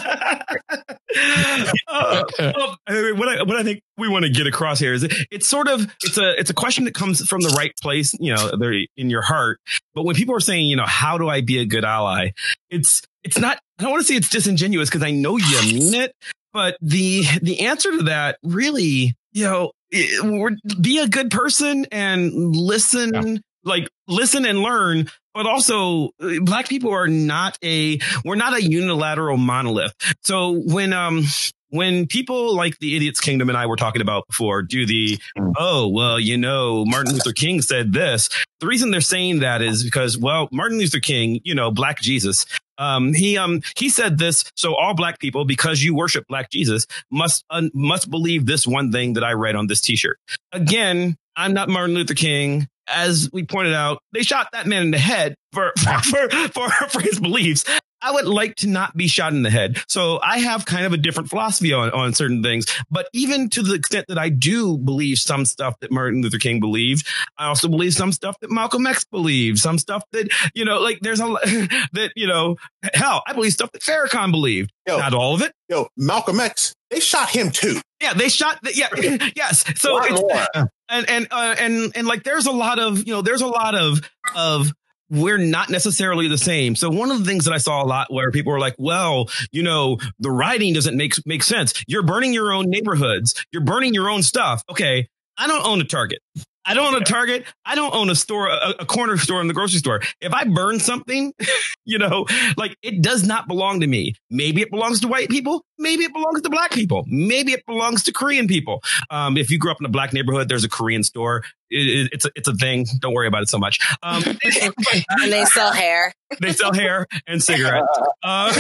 Speaker 1: Uh, well, what I what I think we want to get across here is it, it's sort of it's a it's a question that comes from the right place, you know, there in your heart. But when people are saying, you know, how do I be a good ally? It's it's not. I don't want to say it's disingenuous because I know you mean it, but the the answer to that really, you know, it- we're- be a good person and listen. Like listen and learn, but also uh, black people are not a we're not a unilateral monolith. So when um when people like the Idiots Kingdom and I were talking about before do the oh well you know Martin Luther King said this the reason they're saying that is because well Martin Luther King you know Black Jesus um he um he said this so all black people because you worship Black Jesus must un, must believe this one thing that I read on this T-shirt again I'm not Martin Luther King as we pointed out, they shot that man in the head for for for, for his beliefs. I would like to not be shot in the head. So I have kind of a different philosophy on, on certain things. But even to the extent that I do believe some stuff that Martin Luther King believed, I also believe some stuff that Malcolm X believed, some stuff that, you know, like there's a that, you know, hell, I believe stuff that Farrakhan believed. Not all of it.
Speaker 11: Yo, Malcolm X, they shot him too.
Speaker 1: Yeah, they shot. The, yeah, yes. So it's, and and uh, and and like there's a lot of you know there's a lot of of we're not necessarily the same. So one of the things that I saw a lot where people were like, well, you know, the writing doesn't make make sense. You're burning your own neighborhoods. You're burning your own stuff. Okay, I don't own a Target. I don't own a Target. I don't own a store, a, a corner store in the grocery store. If I burn something, you know, like it does not belong to me. Maybe it belongs to white people. Maybe it belongs to black people. Maybe it belongs to Korean people. Um, if you grew up in a black neighborhood, there's a Korean store. It, it, it's a, it's a thing. Don't worry about it so much. Um,
Speaker 8: and they sell hair.
Speaker 1: they sell hair and cigarettes. Uh,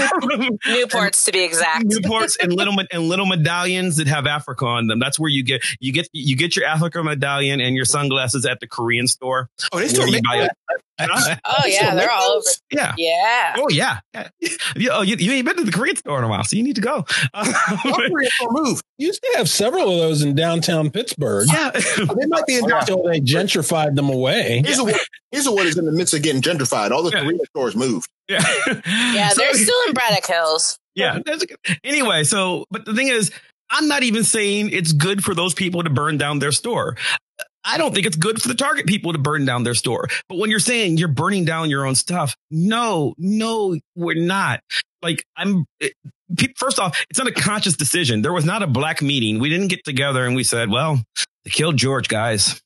Speaker 8: Newports to be exact.
Speaker 1: Newports and little and little medallions that have Africa on them. That's where you get you get you get your Africa medallion and your sunglasses at the Korean store.
Speaker 11: Oh, they still
Speaker 1: Where you
Speaker 11: make.
Speaker 8: Oh yeah, they're
Speaker 11: make
Speaker 8: all over.
Speaker 1: Yeah.
Speaker 8: Yeah.
Speaker 1: Oh yeah. yeah. You, oh, you, you ain't been to the Korean store in a while, so you need to go. Uh,
Speaker 11: Korea still move.
Speaker 9: Used to have several of those in downtown Pittsburgh.
Speaker 1: yeah.
Speaker 11: They might be in
Speaker 9: Until they gentrified them away.
Speaker 11: Here's what here's what is in the midst of getting gentrified. All the
Speaker 1: Yeah.
Speaker 11: Korean stores moved.
Speaker 1: yeah.
Speaker 8: Yeah, they're still in Braddock Hills.
Speaker 1: Yeah. That's a anyway, so but the thing is, I'm not even saying it's good for those people to burn down their store. I don't think it's good for the target people to burn down their store. But when you're saying you're burning down your own stuff, no, no, we're not. Like I'm. Eh, it, first off, it's not a conscious decision. There was not a black meeting. We didn't get together and we said, "Well, they killed George, guys."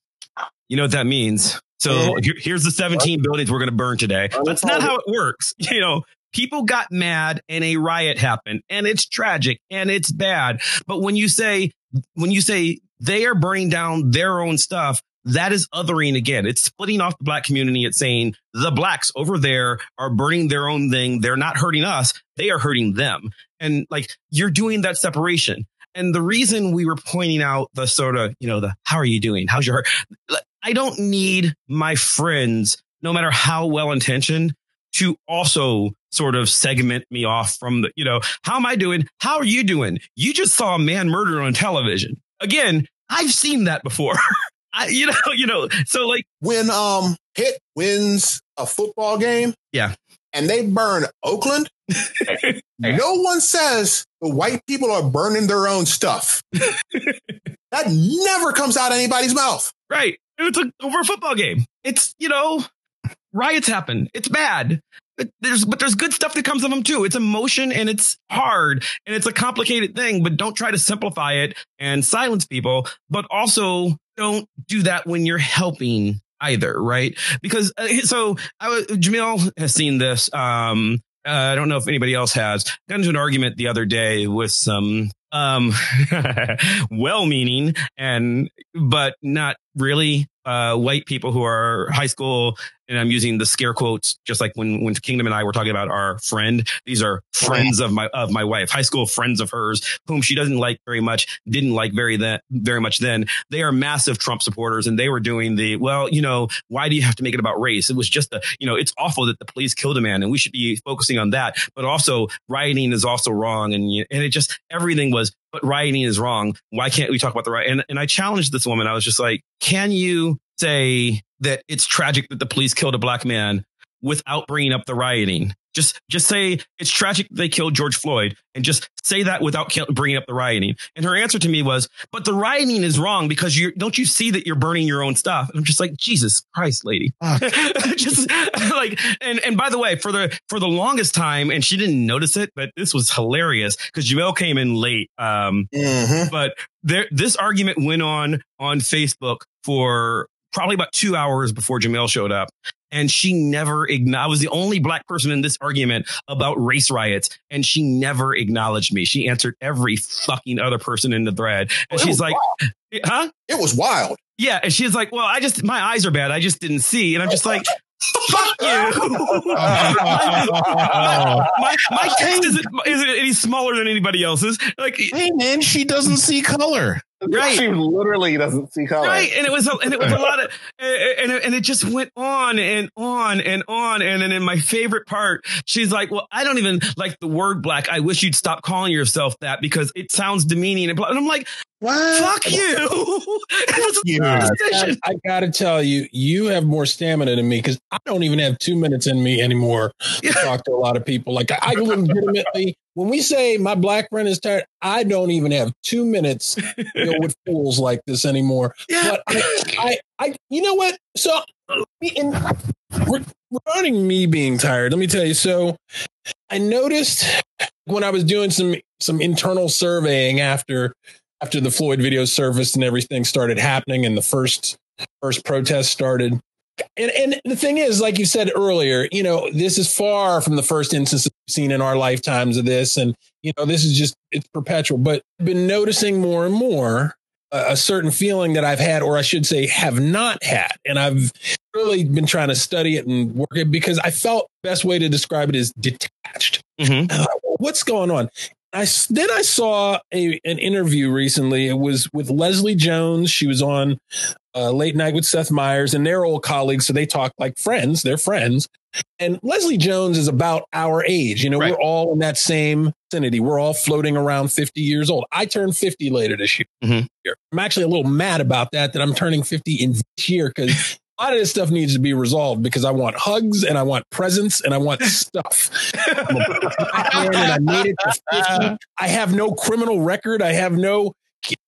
Speaker 1: You know what that means. So here- here's the 17 buildings we're going to burn today. That's not how it works. You know, people got mad and a riot happened and it's tragic and it's bad. But when you say, when you say they are burning down their own stuff, that is othering again. It's splitting off the black community. It's saying the blacks over there are burning their own thing. They're not hurting us. They are hurting them. And like you're doing that separation. And the reason we were pointing out the sort of, you know, the how are you doing? How's your heart? I don't need my friends, no matter how well intentioned, to also sort of segment me off from the, you know, how am I doing? How are you doing? You just saw a man murdered on television. Again, I've seen that before. I, you know, you know, so like,
Speaker 11: When um Pitt wins a football game
Speaker 1: yeah,
Speaker 11: and they burn Oakland, no one says the white people are burning their own stuff. that never comes out of anybody's mouth.
Speaker 1: right. It's a, over a football game. It's, you know, riots happen. It's bad. But there's, but there's good stuff that comes of them too. It's emotion and it's hard and it's a complicated thing, but don't try to simplify it and silence people, but also don't do that when you're helping either. Right. Because uh, so I Jamil has seen this. Um, uh, I don't know if anybody else has got into an argument the other day with some, um, well-meaning and, but not really, uh, white people who are high school. And I'm using the scare quotes, just like when, when Kingdom and I were talking about our friend. These are friends of my, of my wife, high school friends of hers, whom she doesn't like very much, didn't like very that, very much then. They are massive Trump supporters and they were doing the, well, you know, why do you have to make it about race? It was just a, you know, it's awful that the police killed a man and we should be focusing on that. But also rioting is also wrong. And, you- and it just, everything was, but rioting is wrong. Why can't we talk about the riot? And, and I challenged this woman. I was just like, can you say that it's tragic that the police killed a black man without bringing up the rioting? Just, just say it's tragic they killed George Floyd and just say that without bringing up the rioting. And her answer to me was, but the rioting is wrong because you don't you see that you're burning your own stuff? And I'm just like, Jesus Christ, lady. just like, and, and by the way, for the, for the longest time, and she didn't notice it, but this was hilarious because Jamel came in late. Um, but there, this argument went on on Facebook for probably about two hours before Jamel showed up. And she never, I was the only black person in this argument about race riots. And she never acknowledged me. She answered every fucking other person in the thread. And
Speaker 11: it
Speaker 1: she's like, eh, huh?
Speaker 11: It was wild.
Speaker 1: Yeah. And she's like, well, I just, my eyes are bad. I just didn't see. And I'm just like, fuck you. my, my, my text isn't, isn't any smaller than anybody else's. Like,
Speaker 12: hey man, she doesn't see color.
Speaker 1: Right.
Speaker 10: She literally doesn't see color.
Speaker 1: Right, and it was a, and it was a lot of and it, and it just went on and on and on and then in my favorite part, she's like, "Well, I don't even like the word black. I wish you'd stop calling yourself that because it sounds demeaning." And, blah. and I'm like, "Fuck you!"
Speaker 9: God, I, I gotta tell you, you have more stamina than me because I don't even have two minutes in me anymore to talk to a lot of people. Like I, I legitimately, when we say my black friend is tired, I don't even have two minutes to deal with fools like this anymore. But I, I, I, you know what? So, in regarding me being tired, let me tell you. So, I noticed when I was doing some some internal surveying after after the Floyd video surfaced and everything started happening and the first first protest started. And, and the thing is, like you said earlier, you know, this is far from the first instance we've seen in our lifetimes of this. And, you know, this is just, it's perpetual. But I've been noticing more and more a, a certain feeling that I've had, or I should say, have not had. And I've really been trying to study it and work it because I felt best way to describe it is detached.
Speaker 1: Mm-hmm.
Speaker 9: What's going on? I then I saw a an interview recently. It was with Leslie Jones. She was on uh, Late Night with Seth Meyers, and they're old colleagues, so they talk like friends. They're friends. And Leslie Jones is about our age. You know,
Speaker 1: Right.
Speaker 9: we're all in that same vicinity. We're all floating around 50 years old. I turn 50 later this year.
Speaker 1: Mhm.
Speaker 9: I'm actually a little mad about that, that I'm turning 50 in this year because lot of this stuff needs to be resolved because I want hugs and I want presents and I want stuff. I'm a and I made it to 50. I have no criminal record. I have no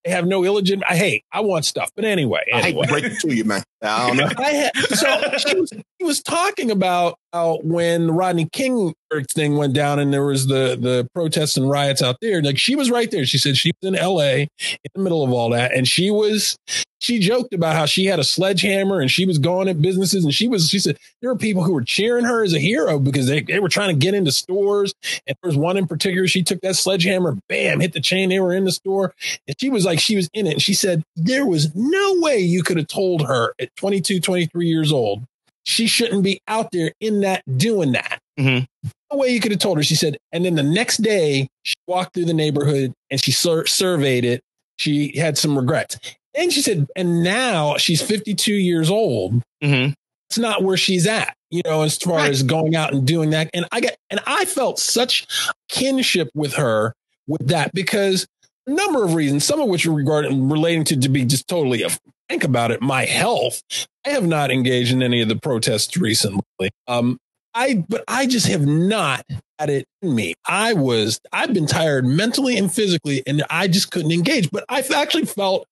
Speaker 9: I have no illegitimate. I hate. I want stuff. But anyway,
Speaker 11: I
Speaker 9: anyway.
Speaker 11: to break it to you, man. I don't know.
Speaker 9: I had, so she was, he was talking about how when Rodney King thing went down and there was the the protests and riots out there, like she was right there. She said she was in L.A. in the middle of all that, and she was she joked about how she had a sledgehammer and she was going at businesses and she was she said there were people who were cheering her as a hero because they, they were trying to get into stores and there was one in particular she took that sledgehammer bam hit the chain they were in the store and she was like she was in it. And she said there was no way you could have told her at 22 23 years old she shouldn't be out there in that doing that.
Speaker 1: Mhm.
Speaker 9: no way you could have told her she said. And then the next day she walked through the neighborhood and she sur- surveyed it. She had some regrets. And she said and now she's 52 years old.
Speaker 1: Mhm.
Speaker 9: it's not where she's at you know as far as going out and doing that. And i got and i felt such kinship with her with that because number of reasons some of which are regarding relating to to be just totally frank about it my health i have not engaged in any of the protests recently um i but i just have not had it in me i was i've been tired mentally and physically and i just couldn't engage but i've actually felt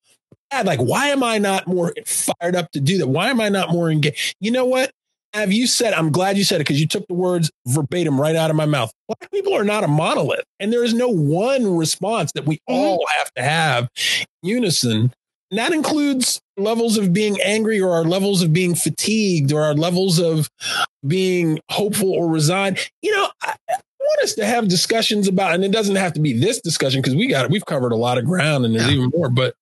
Speaker 9: bad. Like, why am I not more fired up to do that? Why am I not more engaged? You know what? Have you said? I'm glad you said it because you took the words verbatim right out of my mouth. Black people are not a monolith, and there is no one response that we mm-hmm. all have to have in unison. And that includes levels of being angry or our levels of being fatigued or our levels of being hopeful or resigned. You know, I, want us to have discussions about, and it doesn't have to be this discussion because we got it. We've covered a lot of ground and there's even more, but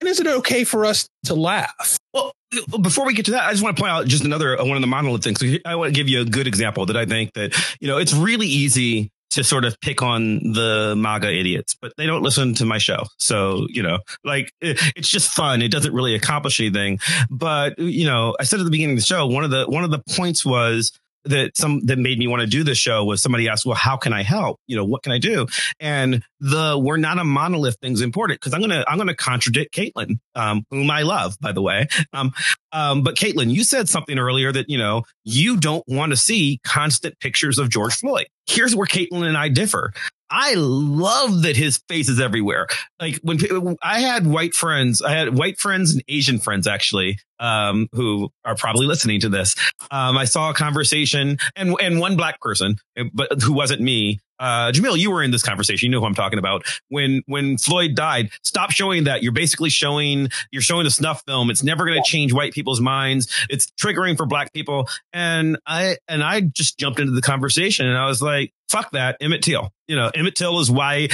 Speaker 9: and is it okay for us to laugh?
Speaker 1: Well, before we get to that, I just want to point out just another uh, one of the monolith things. I want to give you a good example that I think that you know it's really easy to sort of pick on the MAGA idiots, but they don't listen to my show. So, you know, like it, it's just fun. It doesn't really accomplish anything. But, you know, I said at the beginning of the show, one of the, one of the points was that some that made me want to do this show was somebody asked, well, how can I help? You know, what can I do? And the we're not a monolith thing's important because I'm gonna I'm gonna contradict Caitlin, um, whom I love, by the way. Um, um, but Caitlin, you said something earlier that you know you don't want to see constant pictures of George Floyd. Here's where Caitlin and I differ. I love that his face is everywhere. Like when I had white friends, I had white friends and Asian friends actually, um, who are probably listening to this. Um, I saw a conversation and and one black person, but who wasn't me. Uh, Jamil, you were in this conversation. You know who I'm talking about. When when Floyd died, stop showing that. You're basically showing you're showing a snuff film. It's never going to change white people's minds. It's triggering for black people. And I and I just jumped into the conversation and I was like, fuck that, Emmett Till. You know, Emmett Till is why.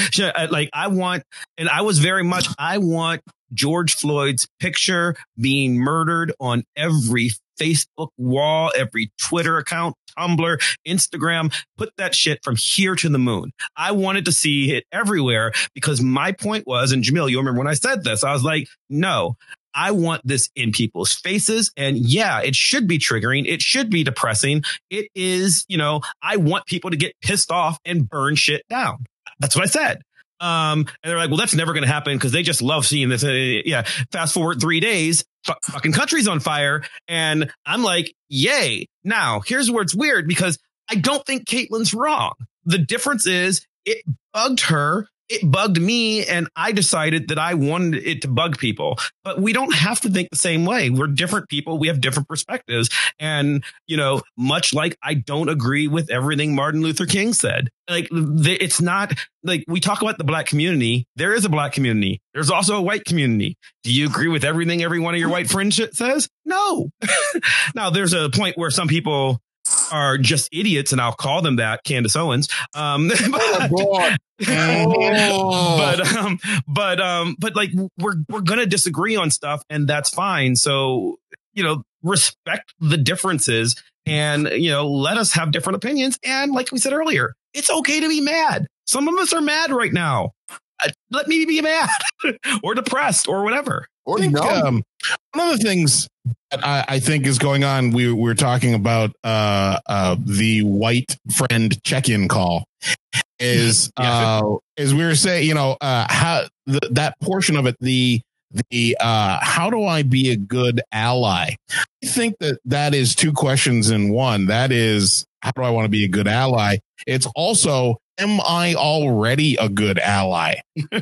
Speaker 1: Like I want, and I was very much. I want George Floyd's picture being murdered on every Facebook wall, every Twitter account, Tumblr, Instagram. Put that shit from here to the moon. I wanted to see it everywhere because my point was, and Jamil, you remember when I said this, I was like, no, I want this in people's faces. And yeah, it should be triggering. It should be depressing. It is, you know, I want people to get pissed off and burn shit down. That's what I said. Um, and they're like, well, that's never going to happen because they just love seeing this. Uh, yeah. Fast forward three days, fu- fucking country's on fire. And I'm like, yay. Now, here's where it's weird because I don't think Caitlin's wrong. The difference is it bugged her it bugged me and I decided that I wanted it to bug people. But we don't have to think the same way. We're different people. We have different perspectives. And, you know, much like I don't agree with everything Martin Luther King said. Like it's not like we talk about the black community. There is a black community. There's also a white community. Do you agree with everything every one of your white friends says? No. now there's a point where some people are just idiots, and I'll call them that, Candace Owens. Um, but, oh, but, um, but, um, but like we're we're gonna disagree on stuff, and that's fine. So you know, respect the differences, and you know, let us have different opinions. And like we said earlier, it's okay to be mad. Some of us are mad right now. Uh, let me be mad or depressed or whatever.
Speaker 12: Or think, um, one of the things that I, I, think is going on, we, we were talking about uh, uh, the white friend check-in call. Is uh, is we were saying, you know, uh, how the, that portion of it, the the uh, how do I be a good ally? I think that that is two questions in one. That is how do I want to be a good ally? It's also am I already a good ally?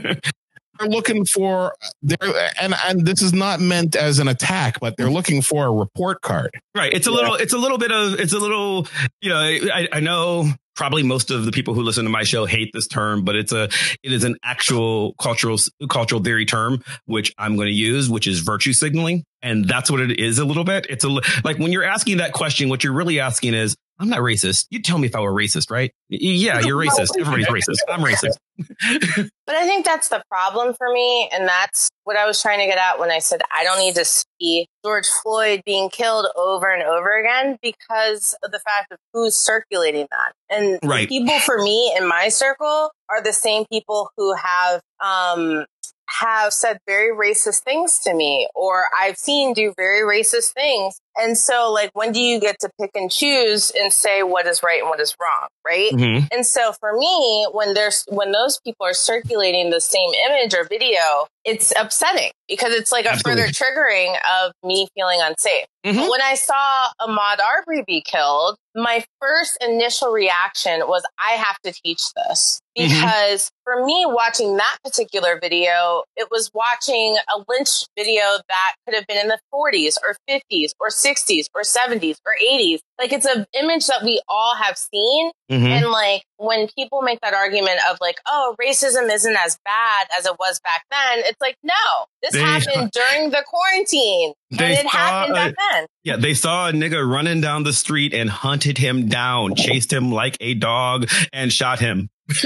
Speaker 12: they're looking for there and and this is not meant as an attack but they're looking for a report card.
Speaker 1: Right. It's a little it's a little bit of it's a little you know I, I know probably most of the people who listen to my show hate this term but it's a it is an actual cultural cultural theory term which i'm going to use which is virtue signaling. And that's what it is a little bit. It's a like when you're asking that question what you're really asking is I'm not racist. You'd tell me if I were racist, right? Yeah, you're racist. Everybody's racist. I'm racist.
Speaker 8: but I think that's the problem for me. And that's what I was trying to get at when I said I don't need to see George Floyd being killed over and over again because of the fact of who's circulating that. And right. people for me in my circle are the same people who have um, have said very racist things to me or I've seen do very racist things. And so like when do you get to pick and choose and say what is right and what is wrong, right? Mm-hmm. And so for me, when there's when those people are circulating the same image or video, it's upsetting because it's like a further triggering of me feeling unsafe. Mm-hmm. When I saw Ahmaud Arbery be killed, my first initial reaction was, I have to teach this. Mm-hmm. Because mm-hmm. for me, watching that particular video, it was watching a lynch video that could have been in the 40s or 50s or 60s or 70s or 80s. Like it's an image that we all have seen. Mm-hmm. And like when people make that argument of like, oh, racism isn't as bad as it was back then, it's like, no, this they, happened during the quarantine. and it saw, happened back then.
Speaker 1: Yeah, they saw a nigga running down the street and hunted him down, chased him like a dog, and shot him.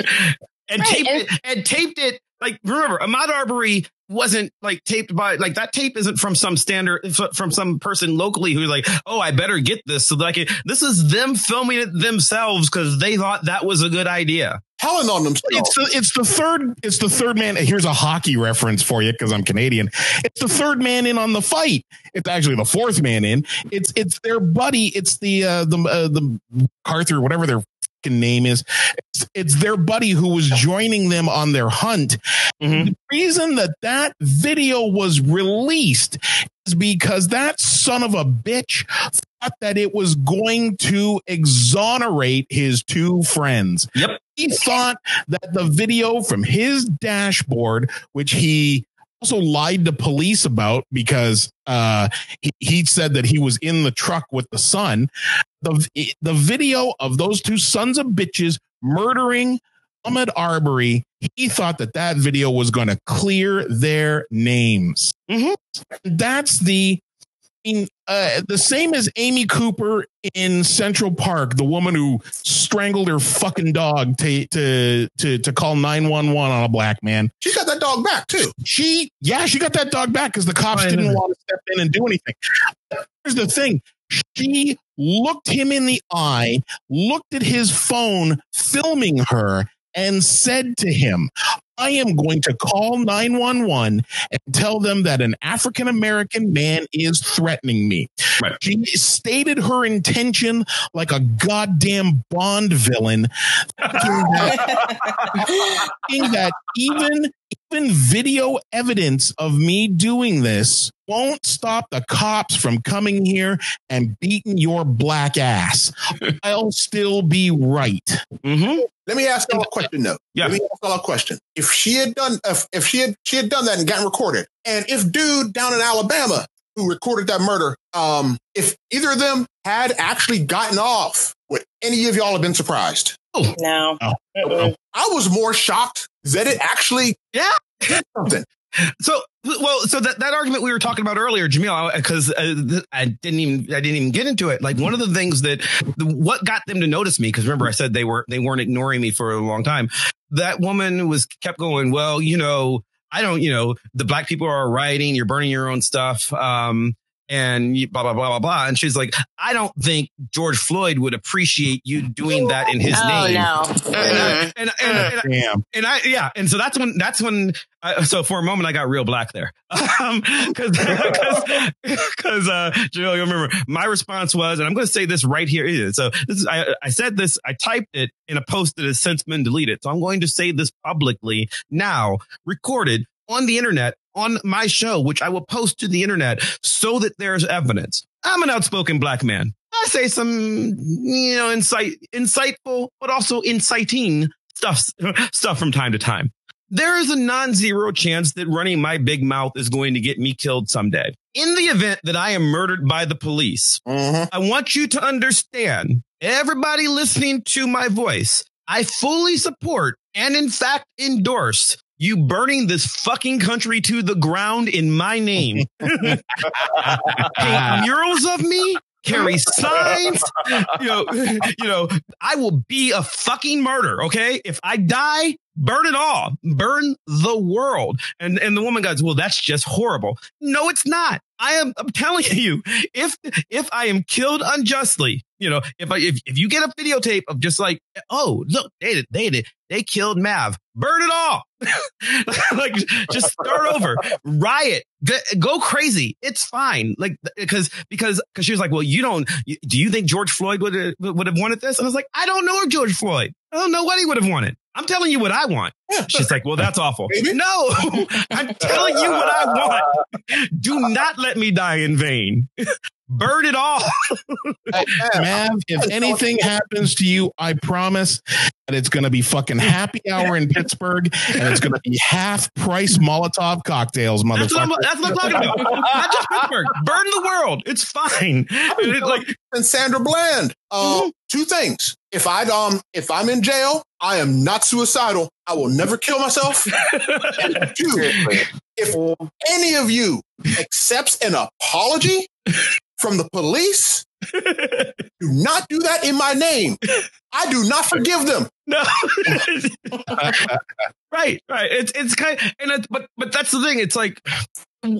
Speaker 1: and right, taped and- it and taped it like remember Ahmaud Arbery wasn't like taped by like that tape isn't from some standard from some person locally who's like oh I better get this so like this is them filming it themselves because they thought that was a good idea.
Speaker 11: Telling on themselves.
Speaker 12: It's the it's the third it's the third man. Here's a hockey reference for you because I'm Canadian. It's the third man in on the fight. It's actually the fourth man in. It's it's their buddy. It's the uh, the uh, the Arthur whatever their name is. It's, it's, their buddy who was joining them on their hunt. Mm-hmm. The reason that that video was released is because that son of a bitch thought that it was going to exonerate his two friends.
Speaker 1: Yep.
Speaker 12: He thought that the video from his dashboard, which he also lied to police about because uh, he, he said that he was in the truck with the son. The, the video of those two sons of bitches murdering Ahmaud Arbery, he thought that that video was going to clear their names. Mm-hmm. That's the mean, uh, the same as Amy Cooper in Central Park, the woman who strangled her fucking dog to to to, to call nine one one on a black man.
Speaker 11: She got that dog back too.
Speaker 12: She, yeah, she got that dog back because the cops didn't want to step in and do anything. Here's the thing: she looked him in the eye, looked at his phone, filming her, and said to him, I am going to call 911 and tell them that an African American man is threatening me. Right. She stated her intention like a goddamn Bond villain, thinking that, thinking that even even video evidence of me doing this won't stop the cops from coming here and beating your black ass. I'll still be right.
Speaker 1: Mm-hmm.
Speaker 11: Let me ask y'all a question though.
Speaker 12: Yeah.
Speaker 11: Let me ask y'all a question. If she had done if, if she had she had done that and gotten recorded, and if dude down in Alabama who recorded that murder, um, if either of them had actually gotten off, would any of y'all have been surprised?
Speaker 1: Oh
Speaker 8: no.
Speaker 11: I was more shocked that it actually
Speaker 1: yeah
Speaker 11: did something.
Speaker 1: So, well, so that, that argument we were talking about earlier, Jamil, because uh, I didn't even I didn't even get into it. Like one of the things that the, what got them to notice me, because remember I said they were they weren't ignoring me for a long time. That woman was kept going. Well, you know, I don't, you know, the black people are rioting. You're burning your own stuff. Um, and blah blah blah blah blah. And she's like, I don't think George Floyd would appreciate you doing that in his
Speaker 8: Oh,
Speaker 1: name.
Speaker 8: no.
Speaker 1: And, I- and, and, and,
Speaker 12: Damn.
Speaker 1: and I, yeah. And so that's when, that's when, I, so for a moment I got real black there. Um, cause, cause, cause, uh, Joel, you remember my response was, and I'm going to say this right here. is So this is, I, I said this, I typed it in a post that has since been deleted. So I'm going to say this publicly now, recorded on the internet on my show, which I will post to the internet so that there's evidence. I'm an outspoken black man. I say some, you know, insight, insightful, but also inciting stuff, stuff from time to time. There is a non-zero chance that running my big mouth is going to get me killed someday. In the event that I am murdered by the police, mm-hmm. I want you to understand, everybody listening to my voice, I fully support and in fact endorse you burning this fucking country to the ground in my name. Paint murals of me, carry signs. You know, you know, I will be a fucking murder. Okay. If I die, burn it all, burn the world. And, and the woman goes, well, that's just horrible. No, it's not. I am, I'm telling you, if, if I am killed unjustly, you know, if I, if, if you get a videotape of just like, oh, look, they did, they did, they killed Mav, burn it all. like just start over, riot, go crazy. It's fine. Like, because, because, because she was like, well, you don't, do you think George Floyd would have, would have wanted this? And I was like, I don't know George Floyd. I don't know what he would have wanted. I'm telling you what I want. She's like, well, that's awful. No, I'm telling you what I want. Do not let me die in vain. Burn it all.
Speaker 12: Mav, if anything happens to you, I promise that it's going to be fucking happy hour in Pittsburgh and it's going to be half price Molotov cocktails,
Speaker 1: That's what,
Speaker 12: motherfucker.
Speaker 1: that's what I'm talking about. Not just Pittsburgh. Burn the world. It's fine. It's like
Speaker 11: and Sandra Bland. Um, two things. If I um if I'm in jail, I am not suicidal. I will never kill myself. two, if any of you accepts an apology from the police, do not do that in my name. I do not forgive them.
Speaker 1: No. right, right. It's it's kind of, and it, but but that's the thing. It's like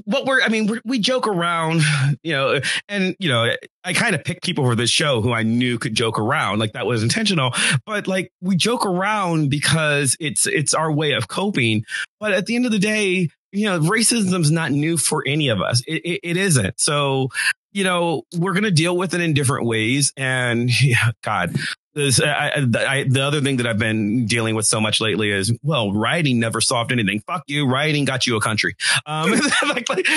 Speaker 1: what we're. I mean, we're, we joke around, you know, and you know, I kind of picked people for this show who I knew could joke around, like that was intentional. But like we joke around because it's it's our way of coping. But at the end of the day, you know, racism's not new for any of us. It, it, it isn't. So you know, we're going to deal with it in different ways. And yeah, God, this, I, I, the other thing that I've been dealing with so much lately is, well, rioting never solved anything. Fuck you. Rioting got you a country. Um, like, like,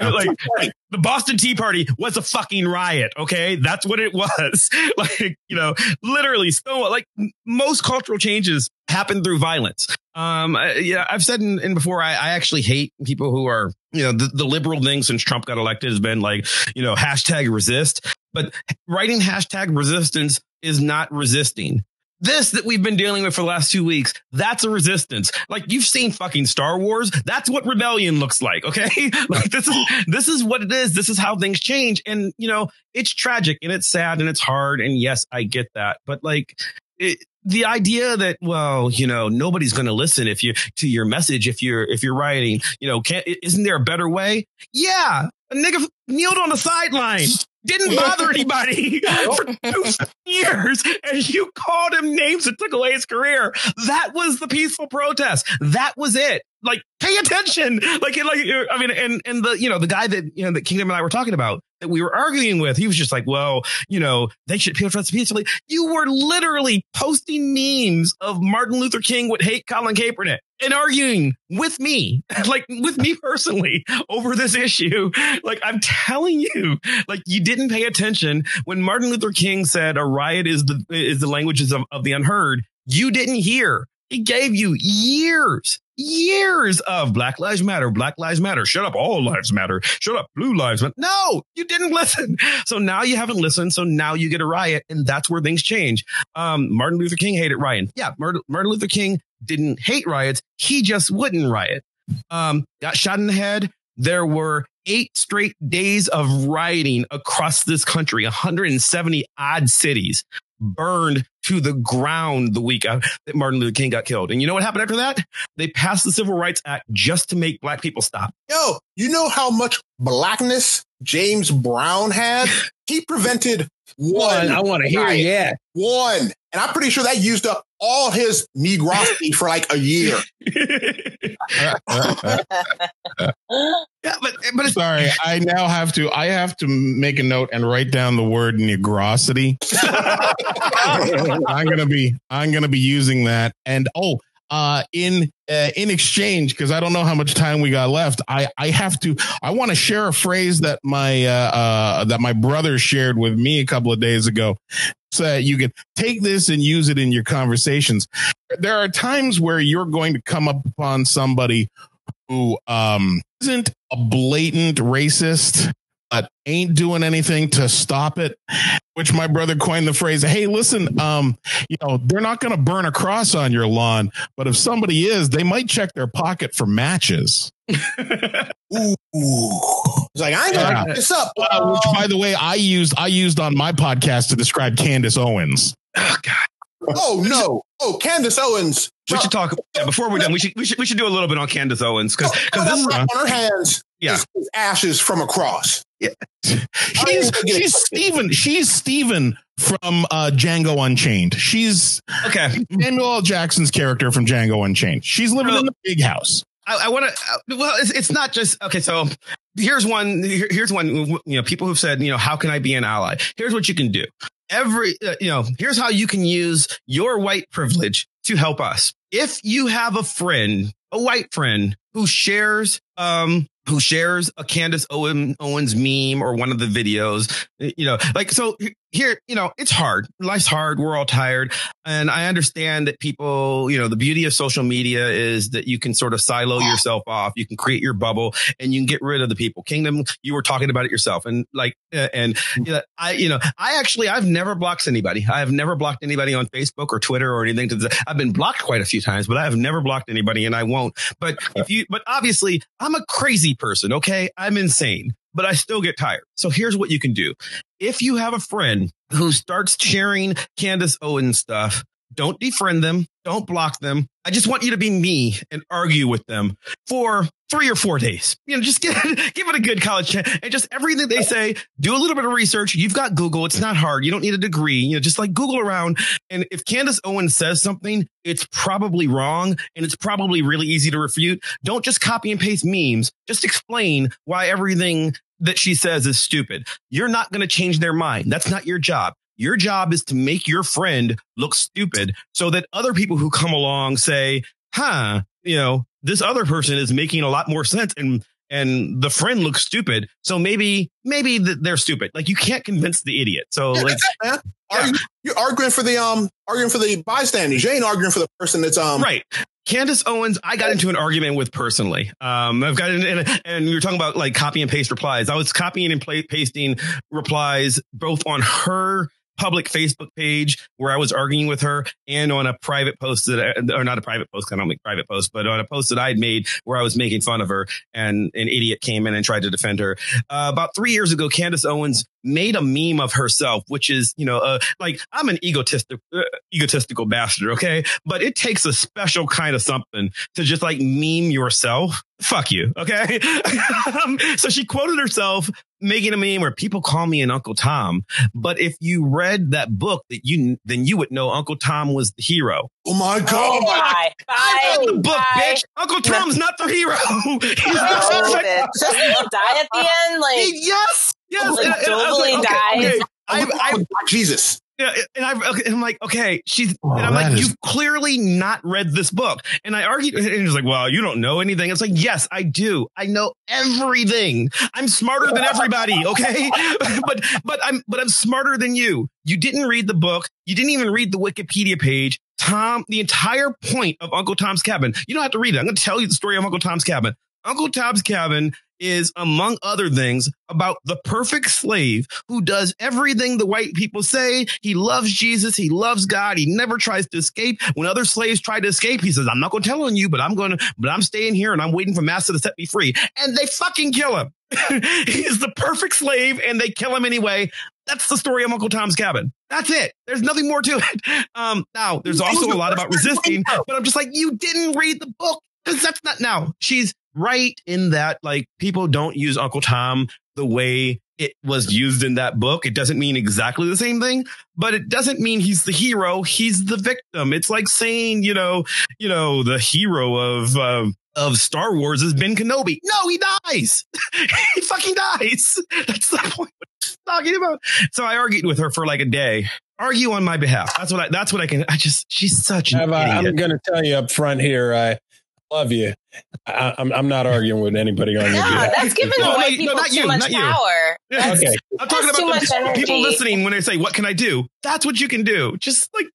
Speaker 1: like, like the Boston Tea Party was a fucking riot. Okay. That's what it was. like, you know, literally so like most cultural changes happen through violence. Um, yeah, I've said in, in before, I, I actually hate people who are, you know, the, the liberal thing since Trump got elected has been like, you know, hashtag resist, but writing hashtag resistance is not resisting. This that we've been dealing with for the last two weeks, that's a resistance. Like you've seen fucking Star Wars. That's what rebellion looks like. Okay. Like this is, this is what it is. This is how things change. And, you know, it's tragic and it's sad and it's hard. And yes, I get that. But like, it, the idea that well you know nobody's going to listen if you to your message if you're if you're writing you know can't isn't there a better way? Yeah a nigga kneeled on the sideline didn't bother anybody for two years and you called him names that took away his career. That was the peaceful protest. That was it. Like pay attention. Like like i mean and and the you know the guy that you know that kingdom and i were talking about that we were arguing with. He was just like, well, you know, they should protest peacefully. You were literally posting memes of Martin Luther King would hate Colin Kaepernick and arguing with me, like with me personally over this issue. Like I'm telling you, like you didn't pay attention when Martin Luther King said a riot is the is the languages of, of the unheard. You didn't hear. He gave you years, years of Black Lives Matter, Black Lives Matter, shut up, all lives matter, shut up, blue lives matter. No, you didn't listen. So now you haven't listened. So now you get a riot, and that's where things change. Um, Martin Luther King hated rioting. Yeah, Martin, Martin Luther King didn't hate riots. He just wouldn't riot. Um, got shot in the head. There were eight straight days of rioting across this country, 170 odd cities burned to the ground the week uh, that Martin Luther King got killed. And you know what happened after that? They passed the Civil Rights Act just to make black people stop.
Speaker 11: Yo, you know how much blackness James Brown had? He prevented one.
Speaker 9: I want to hear,
Speaker 11: riot.
Speaker 9: yeah.
Speaker 11: One. And I'm pretty sure that used up all his negrosity for like a year.
Speaker 1: But but
Speaker 12: Sorry, I now have to. I have to make a note and write down the word negrosity. I'm gonna be. I'm gonna be using that. And oh, uh, in uh, in exchange, because I don't know how much time we got left. I I have to. I want to share a phrase that my uh, uh that my brother shared with me a couple of days ago. So you can take this and use it in your conversations. There are times where you're going to come up upon somebody who um isn't a blatant racist but ain't doing anything to stop it which my brother coined the phrase hey listen um you know they're not going to burn a cross on your lawn but if somebody is they might check their pocket for matches
Speaker 11: Ooh. It's like, I ain't gonna
Speaker 12: Yeah.
Speaker 11: pick this up.
Speaker 12: Uh, which by the way i used i used on my podcast to describe candace owens
Speaker 11: Oh no! Oh, Candace Owens.
Speaker 1: we should talk yeah, before we're done. We should we should we should do a little bit on Candace Owens because
Speaker 11: Oh,
Speaker 1: this is
Speaker 11: on her hands.
Speaker 1: Yeah.
Speaker 11: is, ashes from a cross.
Speaker 12: Yeah, she's she's Steven. She's Stephen from uh, Django Unchained. She's
Speaker 1: okay.
Speaker 12: Samuel L. Jackson's character from Django Unchained. She's living in the big house.
Speaker 1: I, I want to. Well, it's, it's not just okay. So here's one. Here's one. You know, people who've said, you know, how can I be an ally? Here's what you can do. Every, uh, you know, here's how you can use your white privilege to help us. If you have a friend, a white friend who shares, um, who shares a Candace Owen, Owens meme or one of the videos, you know, like, so here, you know, it's hard. Life's hard. We're all tired. And I understand that people, you know, the beauty of social media is that you can sort of silo yourself off. You can create your bubble and you can get rid of the people. Kingdom, you were talking about it yourself. And like, uh, and you know, I, you know, I actually, I've never blocked anybody. I have never blocked anybody on Facebook or Twitter or anything. To the, I've been blocked quite a few times, but I have never blocked anybody and I won't. But if you, but obviously I'm a crazy person. Okay. I'm insane, but I still get tired. So here's what you can do. If you have a friend who starts sharing Candace Owens stuff, don't defriend them. Don't block them. I just want you to be me and argue with them for three or four days. You know, just give, give it a good college chance and just everything they say, do a little bit of research. You've got Google. It's not hard. You don't need a degree. You know, just like Google around. And if Candace Owens says something, it's probably wrong and it's probably really easy to refute. Don't just copy and paste memes. Just explain why everything that she says is stupid. You're not going to change their mind. That's not your job. Your job is to make your friend look stupid so that other people who come along say, huh, you know, this other person is making a lot more sense and and the friend looks stupid. So maybe maybe they're stupid. Like you can't convince the idiot. So
Speaker 11: Yeah,
Speaker 1: like
Speaker 11: it, man. Argue- you're arguing for the um, arguing for the bystanders. You ain't arguing for the person that's um,
Speaker 1: right. Candace Owens, I got into an argument with personally. Um, I've got in, in, and you were talking about like copy and paste replies. I was copying and pla pasting replies both on her public Facebook page where I was arguing with her and on a private post that, or not a private post, I don't make private posts, but on a post that I had made where I was making fun of her and an idiot came in and tried to defend her. Uh, about three years ago, Candace Owens made a meme of herself, which is, you know, uh, like I'm an egotistic, uh, egotistical bastard. Okay. But it takes a special kind of something to just like meme yourself. Fuck you. Okay. um, so she quoted herself making a meme where people call me an Uncle Tom. But if you read that book that you, then you would know Uncle Tom was the hero.
Speaker 11: Oh my
Speaker 8: Oh, bye.
Speaker 1: I read the book,
Speaker 8: Bye.
Speaker 1: bitch. Uncle Tom's not the hero. He's
Speaker 8: No,
Speaker 1: not
Speaker 8: bitch. Does he die at the end? Like,
Speaker 1: yes. Yes,
Speaker 8: Like,
Speaker 1: and I- and I was
Speaker 8: Dolby
Speaker 1: like, okay,
Speaker 8: dies.
Speaker 1: okay, I, oh, I, oh,
Speaker 11: Jesus.
Speaker 1: Yeah, and I, okay, and I'm like, okay, she's,
Speaker 12: Oh,
Speaker 1: and I'm like,
Speaker 12: is-
Speaker 1: you've clearly not read this book. And I argued, and he's like, well, you don't know anything. It's like, yes, I do. I know everything. I'm smarter than everybody. Okay. but, but I'm, but I'm smarter than you. You didn't read the book. You didn't even read the Wikipedia page. Tom, the entire point of Uncle Tom's Cabin, you don't have to read it. I'm going to tell you the story of Uncle Tom's Cabin. Uncle Tom's Cabin is, among other things, about the perfect slave who does everything the white people say. He loves Jesus. He loves God. He never tries to escape. When other slaves try to escape, he says, I'm not going to tell on you, but I'm going to, but I'm staying here and I'm waiting for master to set me free. And they fucking kill him. He's the perfect slave and they kill him anyway. That's the story of Uncle Tom's Cabin. That's it. There's nothing more to it. Um, now there's also a lot about resisting, but I'm just like, you didn't read the book because that's not now. She's right in that like people don't use Uncle Tom the way it was used in that book. It doesn't mean exactly the same thing, but it doesn't mean he's the hero. He's the victim. It's like saying, you know, you know, the hero of, um, of Star Wars is Ben Kenobi. No, he dies. he fucking dies. That's the point talking about. So I argued with her for like a day. Argue on my behalf. That's what I, that's what I can. I just, she's such an
Speaker 9: Ava, I'm going to tell you up front here. I love you. I, I'm I'm not arguing with anybody on your
Speaker 8: No,
Speaker 9: behalf.
Speaker 8: that's giving
Speaker 1: No,
Speaker 8: white
Speaker 1: no,
Speaker 8: people
Speaker 1: not
Speaker 8: too
Speaker 1: you,
Speaker 8: much
Speaker 1: not you.
Speaker 8: power.
Speaker 1: Yeah.
Speaker 9: Okay.
Speaker 1: I'm talking about the people listening when they say, "What can I do?" That's what you can do. Just like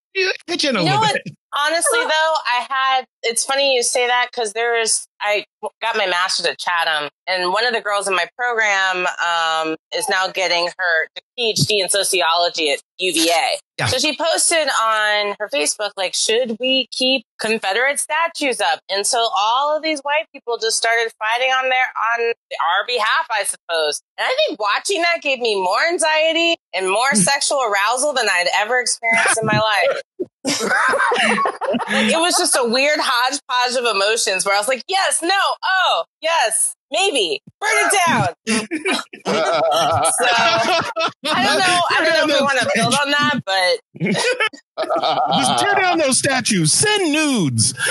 Speaker 1: pitch in a
Speaker 8: You
Speaker 1: little
Speaker 8: what?
Speaker 1: bit.
Speaker 8: Honestly, though, I had. It's funny you say that because there's. I got my master's at Chatham, and one of the girls in my program um, is now getting her PhD in sociology at UVA.
Speaker 1: Yeah.
Speaker 8: So she posted on her Facebook, like, should we keep Confederate statues up? And so all of these white people just started fighting on their on our behalf, I suppose. And I think watching that gave me more anxiety and more sexual arousal than I'd ever experienced in my life. Like, it was just a weird hodgepodge of emotions where I was like, yes, no, oh, yes, maybe, burn it down. so I don't know. I don't know if we want to build on that, but
Speaker 12: Just tear down those statues. Send nudes.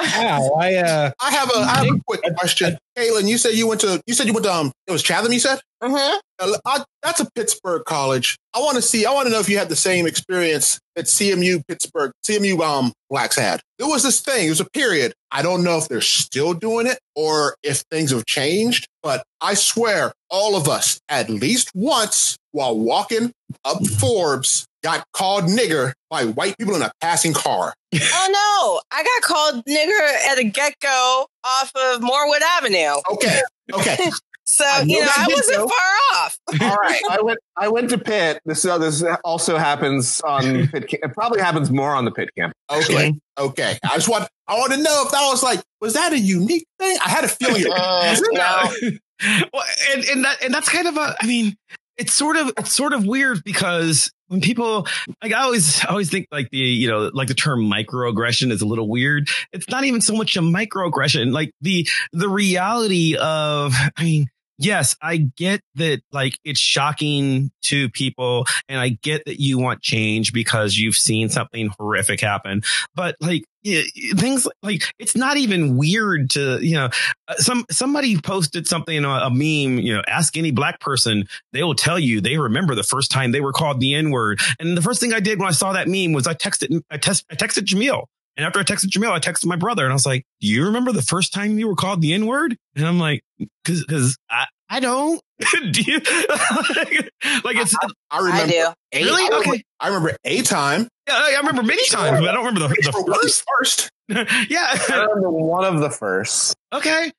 Speaker 9: Wow, I uh,
Speaker 11: I have a I have a quick question. Caitlin, you said you went to you said you went to um it was Chatham, you said?
Speaker 8: mhm.
Speaker 11: Uh, I, that's a Pittsburgh college. I want to see. I want to know if you had the same experience that CMU Pittsburgh, CMU um blacks had. There was this thing. It was a period. I don't know if they're still doing it or if things have changed. But I swear, all of us at least once while walking up Forbes got called nigger by white people in a passing car.
Speaker 8: oh no, I got called nigger at a GetGo off of Morewood Avenue.
Speaker 11: Okay. Okay.
Speaker 8: So
Speaker 10: I know
Speaker 8: you know, I wasn't
Speaker 10: go.
Speaker 8: far off.
Speaker 10: All right, I went. I went to Pitt. This uh, this also happens on Pitt. Camp. It probably happens more on the Pitt camp.
Speaker 11: Okay. Okay. I just want. I want to know if that was like. Was that a unique thing? I had a feeling. it
Speaker 8: Uh,
Speaker 11: was.
Speaker 8: no.
Speaker 1: well, and and that and that's kind of a. I mean, it's sort of it's sort of weird because when people like I always always think like the you know like the term microaggression is a little weird. It's not even so much a microaggression. Like the the reality of I mean. Yes, I get that like it's shocking to people and I get that you want change because you've seen something horrific happen. But like yeah, things like it's not even weird to, you know, uh, some somebody posted something uh, a meme you know ask any black person they will tell you they remember the first time they were called the n word and the first thing i did when i saw that meme was i texted i, I texted jamil and after i texted jamil i texted my brother and i was like do you remember the first time you were called the n word and i'm like because because i i don't do you like it's
Speaker 11: I remember.
Speaker 8: I do.
Speaker 11: A,
Speaker 1: Really?
Speaker 11: I remember,
Speaker 1: Okay.
Speaker 11: I remember a time.
Speaker 1: yeah, I I remember many times, but I don't remember the, the
Speaker 11: what
Speaker 1: first.
Speaker 11: first.
Speaker 10: I
Speaker 1: yeah.
Speaker 10: remember one of the first.
Speaker 1: Okay.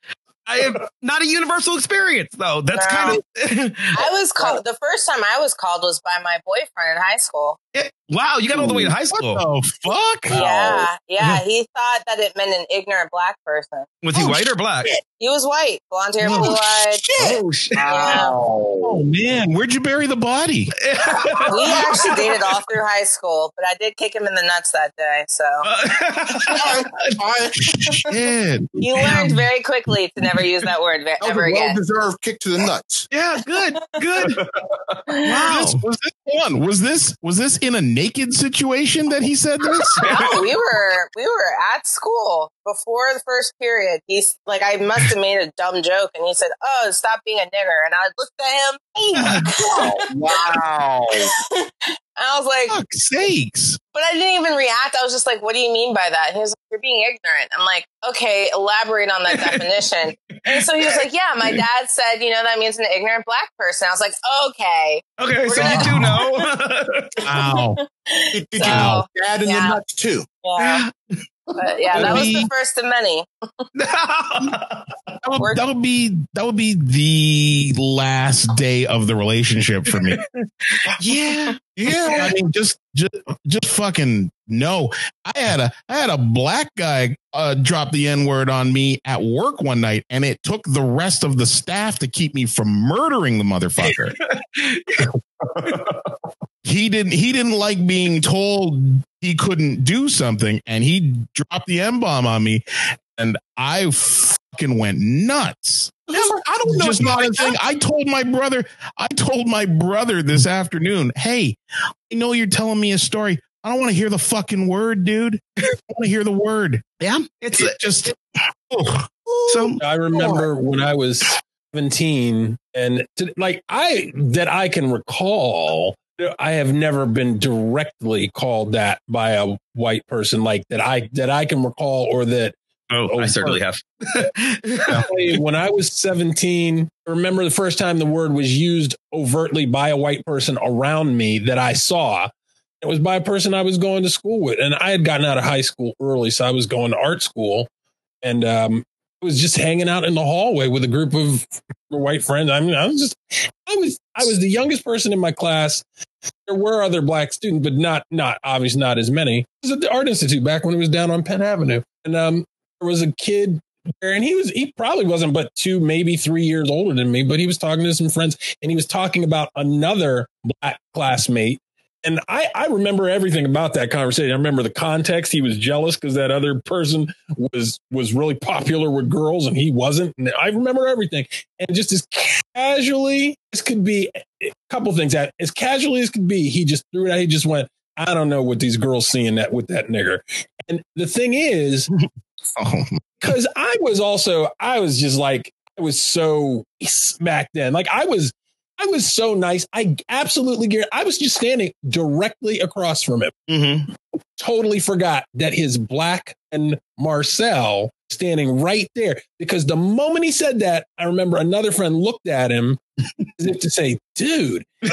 Speaker 1: I am not a universal experience though. That's
Speaker 8: No.
Speaker 1: kind of
Speaker 8: I was called uh, the first time I was called was by my boyfriend in high school.
Speaker 1: Wow. You got all the way to high school.
Speaker 12: What the fuck?
Speaker 8: Yeah, yeah. He thought that it meant an ignorant black person.
Speaker 1: Was he
Speaker 11: Oh,
Speaker 1: white or black?
Speaker 8: He was white, blonde hair,
Speaker 1: Oh,
Speaker 8: blue eyed.
Speaker 1: Oh shit!
Speaker 8: Yeah.
Speaker 12: Oh man, where'd you bury the body?
Speaker 8: We actually dated all through high school, but I did kick him in the nuts that day. So
Speaker 12: Shit.
Speaker 8: you learned very quickly to never use that word ve-
Speaker 11: that
Speaker 8: ever again.
Speaker 11: well-deserved kick to the nuts.
Speaker 1: yeah, good, good. Wow.
Speaker 12: Was this, was this one? Was this was this in a naked situation that he said this?
Speaker 8: no, we were we were at school before the first period. He's like, I must have made a dumb joke, and he said, "Oh, stop being a nigger." And I looked at him. Oh,
Speaker 10: wow.
Speaker 8: I was like,
Speaker 12: Fuck's sakes.
Speaker 8: But I didn't even react. I was just like, "What do you mean by that?" And he was like, "You're being ignorant." I'm like, "Okay, elaborate on that definition." and so he was like, "Yeah, my dad said, you know, that means an ignorant black person." I was like, "Okay,
Speaker 1: Okay,
Speaker 8: We're
Speaker 1: so
Speaker 8: gonna-
Speaker 1: you do know.
Speaker 12: Wow.
Speaker 11: Did, did
Speaker 8: So,
Speaker 11: you dad in
Speaker 8: yeah.
Speaker 11: the nuts too?
Speaker 8: yeah." But yeah, that was the first of many.
Speaker 12: That would, that would be that would be the last day of the relationship for me. yeah, yeah. I mean, just just just fucking no. I had a I had a black guy uh, drop the n word on me at work one night, and it took the rest of the staff to keep me from murdering the motherfucker. he didn't he didn't like being told he couldn't do something, and he dropped the n bomb on me, and I fucking went nuts.
Speaker 11: I don't know.
Speaker 12: Just not a thing. I told my brother. I told my brother this afternoon. Hey, I know you're telling me a story. I don't want to hear the fucking word, dude. I want to hear the word.
Speaker 1: Yeah, it's
Speaker 12: It just. ugh. So
Speaker 9: I remember when I was 17 and to, like I that I can recall I have never been directly called that by a white person like that I that I can recall or that
Speaker 1: Oh, I certainly have.
Speaker 9: when I was 17, I remember the first time the word was used overtly by a white person around me that I saw. It was by a person I was going to school with. And I had gotten out of high school early, so I was going to art school. And um, I was just hanging out in the hallway with a group of white friends. I mean, I was just I was I was the youngest person in my class. There were other black students, but not not obviously not as many. It was at the Art Institute back when it was down on Penn Avenue. And um there was a kid there, and he was he probably wasn't but two, maybe three years older than me, but he was talking to some friends and he was talking about another black classmate. And I, I remember everything about that conversation. I remember the context. He was jealous because that other person was was really popular with girls and he wasn't. And I remember everything. And just as casually as could be, a couple things that as casually as could be, he just threw it out. He just went, I don't know what these girls seeing that with that nigger. And the thing is,
Speaker 12: oh,
Speaker 9: because I was also I was just like I was so back then. Like I was I was so nice. I absolutely get. I was just standing directly across from him.
Speaker 1: Mm-hmm.
Speaker 9: Totally forgot that his black and Marcel standing right there because the moment he said that, I remember another friend looked at him as if to say, "Dude."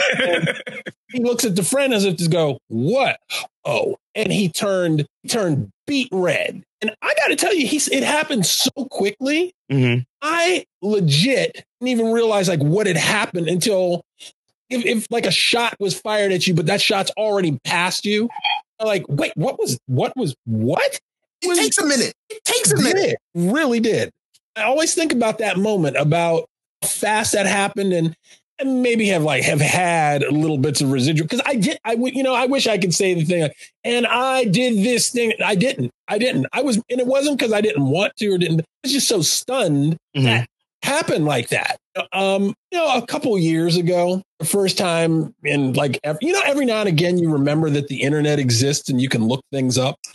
Speaker 9: He looks at the friend as if to go, "What?" Oh, and he turned turned beet red. And I got to tell you, he's it happened so quickly.
Speaker 1: Mm-hmm.
Speaker 9: I legit didn't even realize like what had happened until if, if like a shot was fired at you, but that shot's already past you. I'm like, wait, what was what was what?
Speaker 11: It takes a minute. It takes a
Speaker 9: Did
Speaker 11: minute.
Speaker 9: it really did. I always think about that moment about how fast that happened and and maybe have like have had little bits of residual because I did I would you know I wish I could say the thing and I did this thing I didn't I didn't I was and it wasn't because I didn't want to or didn't I was just so stunned
Speaker 1: Mm-hmm.
Speaker 9: that happened like that um you know a couple years ago the first time in like ev- you know every now and again you remember that the internet exists and you can look things up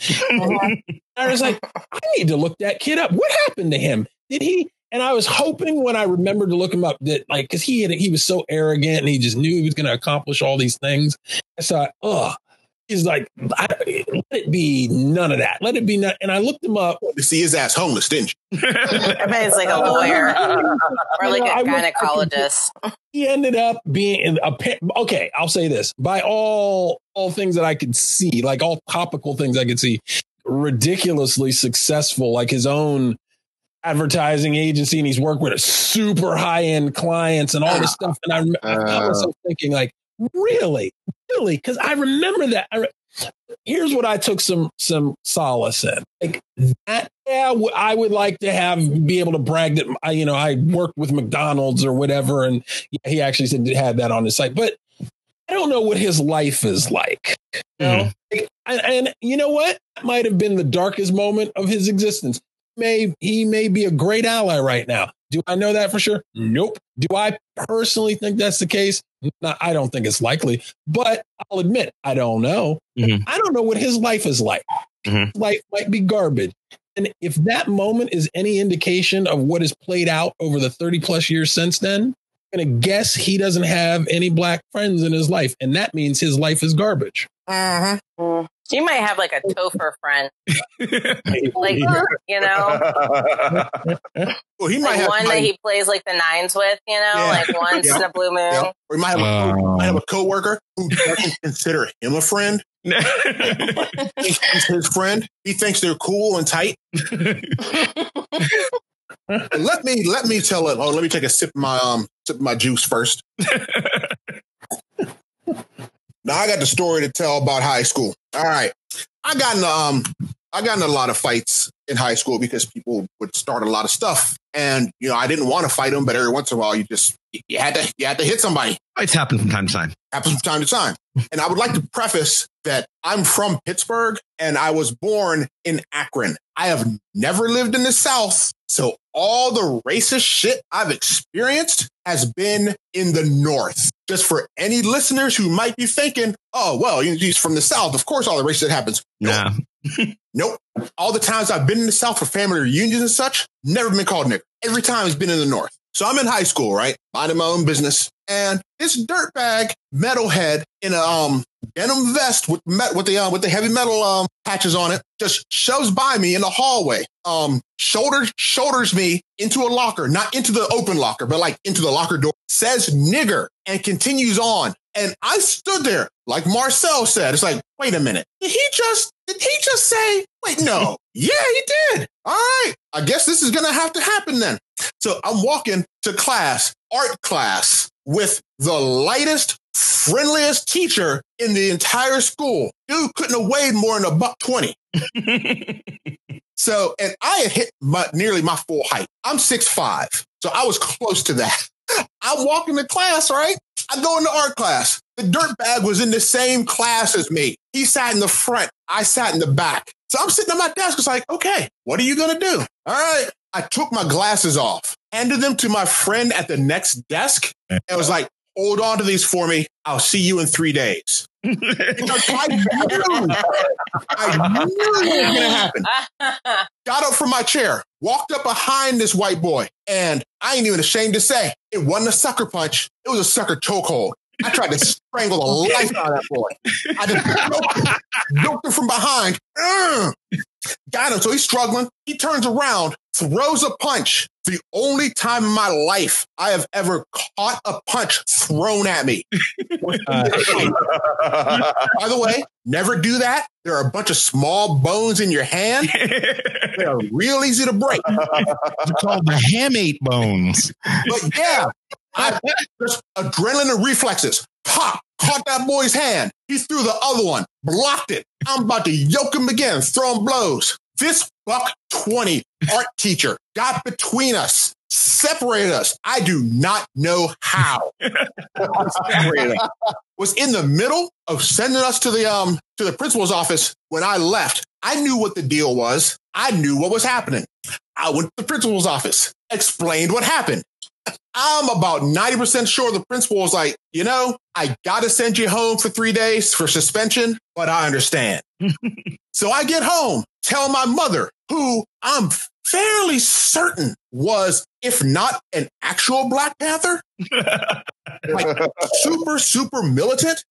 Speaker 9: I was like, I need to look that kid up. What happened to him? Did he? And I was hoping when I remembered to look him up that like because he had he was so arrogant and he just knew he was going to accomplish all these things. I thought, oh, he's like, I, let it be none of that. Let it be none. And I looked him up.
Speaker 11: To see his ass homeless, didn't you?
Speaker 8: Everybody's like a uh, lawyer or like
Speaker 9: I
Speaker 8: a
Speaker 9: wish I could-
Speaker 8: gynecologist.
Speaker 9: He ended up being in a pa- okay. I'll say this by all all things that I could see, like all topical things I could see, ridiculously successful. Like his own advertising agency, and he's worked with super high end clients and all this ah. stuff. And I, I found uh. myself thinking, like, really, really, because I remember that. I re- Here's what I took some some solace in. Like that, yeah, w- I would like to have be able to brag that I, you know, I worked with McDonald's or whatever, and he actually said he had that on his site. But I don't know what his life is like. You know? Hmm. Like, and, and you know what? That might have been the darkest moment of his existence. May he may be a great ally right now. Do I know that for sure? Nope. Do I personally think that's the case? No, I don't think it's likely, but I'll admit I don't know.
Speaker 1: Mhm.
Speaker 9: I don't know what his life is like.
Speaker 1: Mhm.
Speaker 9: Life might be garbage. And if that moment is any indication of what has played out over the 30 plus years since then, I'm going to guess he doesn't have any black friends in his life. And that means his life is garbage.
Speaker 8: Mm. She might have like a Topher friend, like you know,
Speaker 11: Well, he might
Speaker 8: like
Speaker 11: have
Speaker 8: one that he plays like the nines with. You know,
Speaker 11: Yeah.
Speaker 8: like once
Speaker 11: Yeah.
Speaker 8: in a blue moon.
Speaker 11: Yeah. Or he might have, a,
Speaker 12: Oh.
Speaker 11: might have a coworker who doesn't consider him a friend. Thinks He's his friend. He thinks they're cool and tight. Let me let me tell it. Oh, let me take a sip of my um sip of my juice first. Now I got the story to tell about high school. All right, I got in um I got in a lot of fights in high school because people would start a lot of stuff, and you know I didn't want to fight them, but every once in a while you just you had to you had to hit somebody.
Speaker 1: It's happened from time to time.
Speaker 11: Happens from time to time. And I would like to preface that I'm from Pittsburgh and I was born in Akron. I have never lived in the South. So all the racist shit I've experienced has been in the North. Just for any listeners who might be thinking, oh, well, he's from the South. Of course, all the racist shit happens.
Speaker 1: Nah.
Speaker 11: Nope. All the times I've been in the South for family reunions and such, never been called nigger. Every time it's been in the North. So I'm in high school, right? Minding my own business. And this dirtbag metalhead in a um denim vest with met with the uh, with the heavy metal um patches on it just shoves by me in the hallway. Um shoulders shoulders me into a locker, not into the open locker, but like into the locker door, says nigger and continues on. And I stood there, like Marcel said. It's like, wait a minute. Did he just did he just say, wait, no. yeah, he did. All right. I guess this is gonna have to happen then. So I'm walking to class, art class, with the lightest, friendliest teacher in the entire school. Dude couldn't have weighed more than a buck 20. so, and I had hit my, nearly my full height. I'm 6'5. So I was close to that. I walk into class, right? I go into art class. The dirtbag was in the same class as me. He sat in the front. I sat in the back. So I'm sitting at my desk. It's like, okay, what are you going to do? All right. I took my glasses off, handed them to my friend at the next desk, and was like, hold on to these for me. I'll see you in three days. I knew, I knew it was going to happen. Got up from my chair, walked up behind this white boy, and I ain't even ashamed to say it wasn't a sucker punch. It was a sucker chokehold. I tried to strangle the life out of that boy. I just choked him, from behind. Ugh. Got him. So he's struggling. He turns around, throws a punch. The only time in my life I have ever caught a punch thrown at me. was in this fight. By the way, never do that. There are a bunch of small bones in your hand. They are real easy to break.
Speaker 12: They're called the hamate bones.
Speaker 11: But yeah, I just adrenaline and reflexes. Pop, caught that boy's hand. He threw the other one, blocked it. I'm about to yoke him again, throwing blows. This buck 20 art teacher got between us, separated us. I do not know how. Was in the middle of sending us to the um to the principal's office when I left. I knew what the deal was. I knew what was happening. I went to the principal's office, explained what happened. I'm about 90% sure the principal was like, you know, I got to send you home for three days for suspension, but I understand. so I get home, tell my mother, who I'm fairly certain was, if not an actual Black Panther, like super, super militant.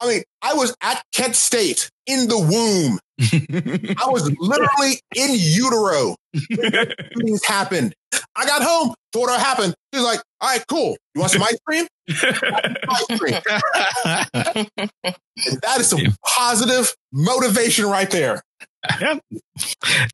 Speaker 11: I mean, I was at Kent State in the womb. I was literally in utero. Things happened. I got home, told her what happened. She was like, all right, cool. You want some ice cream? ice cream. and that is some positive motivation right there.
Speaker 1: Yeah.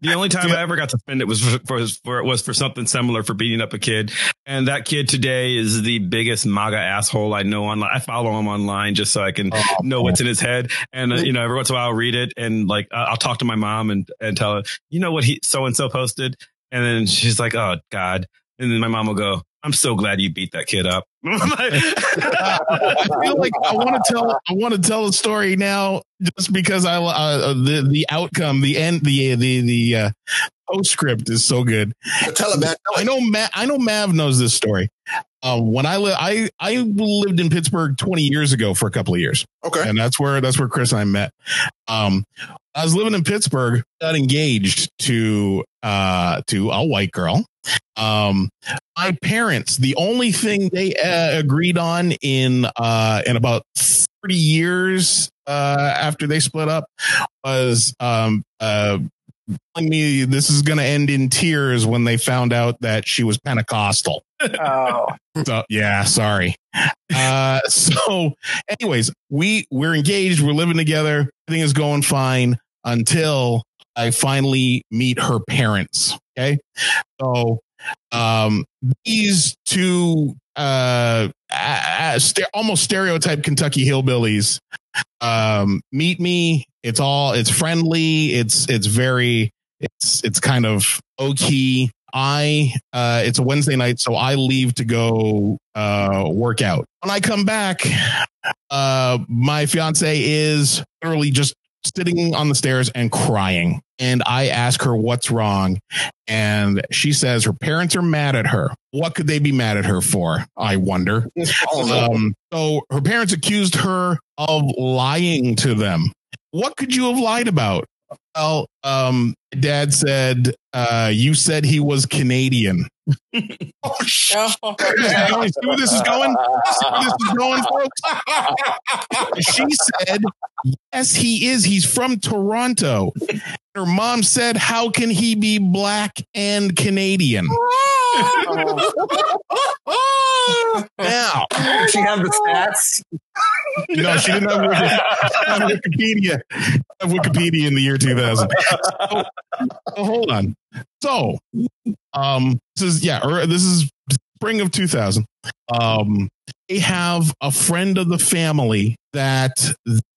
Speaker 1: The only time I ever got suspended was for, for, for was for something similar for beating up a kid, and that kid today is the biggest MAGA asshole I know online. I follow him online just so I can know what's in his head, and uh, you know every once in a while I'll read it and like I'll talk to my mom and and tell her, you know what he so and so posted, and then she's like, oh God, and then my mom will go, I'm so glad you beat that kid up.
Speaker 12: I feel like I want to tell I want to tell a story now just because I uh, the the outcome the end the the the uh, postscript is so good.
Speaker 11: Tell it, man.
Speaker 12: I know Matt. I know Mav knows this story. Um, when I li- I I lived in Pittsburgh 20 years ago for a couple of years.
Speaker 11: Okay,
Speaker 12: and that's where that's where Chris and I met. Um, I was living in Pittsburgh, got engaged to uh to a white girl. Um, my parents, the only thing they uh, agreed on in uh in about 30 years uh after they split up was um uh telling me this is going to end in tears when they found out that she was Pentecostal.
Speaker 10: Oh.
Speaker 12: So yeah, sorry. Uh, so, anyways, we we're engaged. We're living together. Everything is going fine until I finally meet her parents. Okay, so um, these two uh, uh, st- almost stereotype Kentucky hillbillies um, meet me. It's all it's friendly. It's it's very it's it's kind of low key. I uh it's a Wednesday night, so I leave to go uh work out. When I come back, uh my fiance is literally just sitting on the stairs and crying. And I ask her what's wrong. And she says her parents are mad at her. What could they be mad at her for? I wonder. Um, so her parents accused her of lying to them. What could you have lied about? Well, um, dad said, uh, you said he was Canadian. Oh, shit. Oh. You see where this is going? See where this is going, folks? she said, yes, he is. He's from Toronto. Her mom said, how can he be black and Canadian? Now,
Speaker 10: Did she have the stats?
Speaker 12: no, she didn't have, Wiki- have Wikipedia. Have Wikipedia in the year 2000. So, so hold on. So, um, this is yeah, or this is spring of 2000. Um, they have a friend of the family that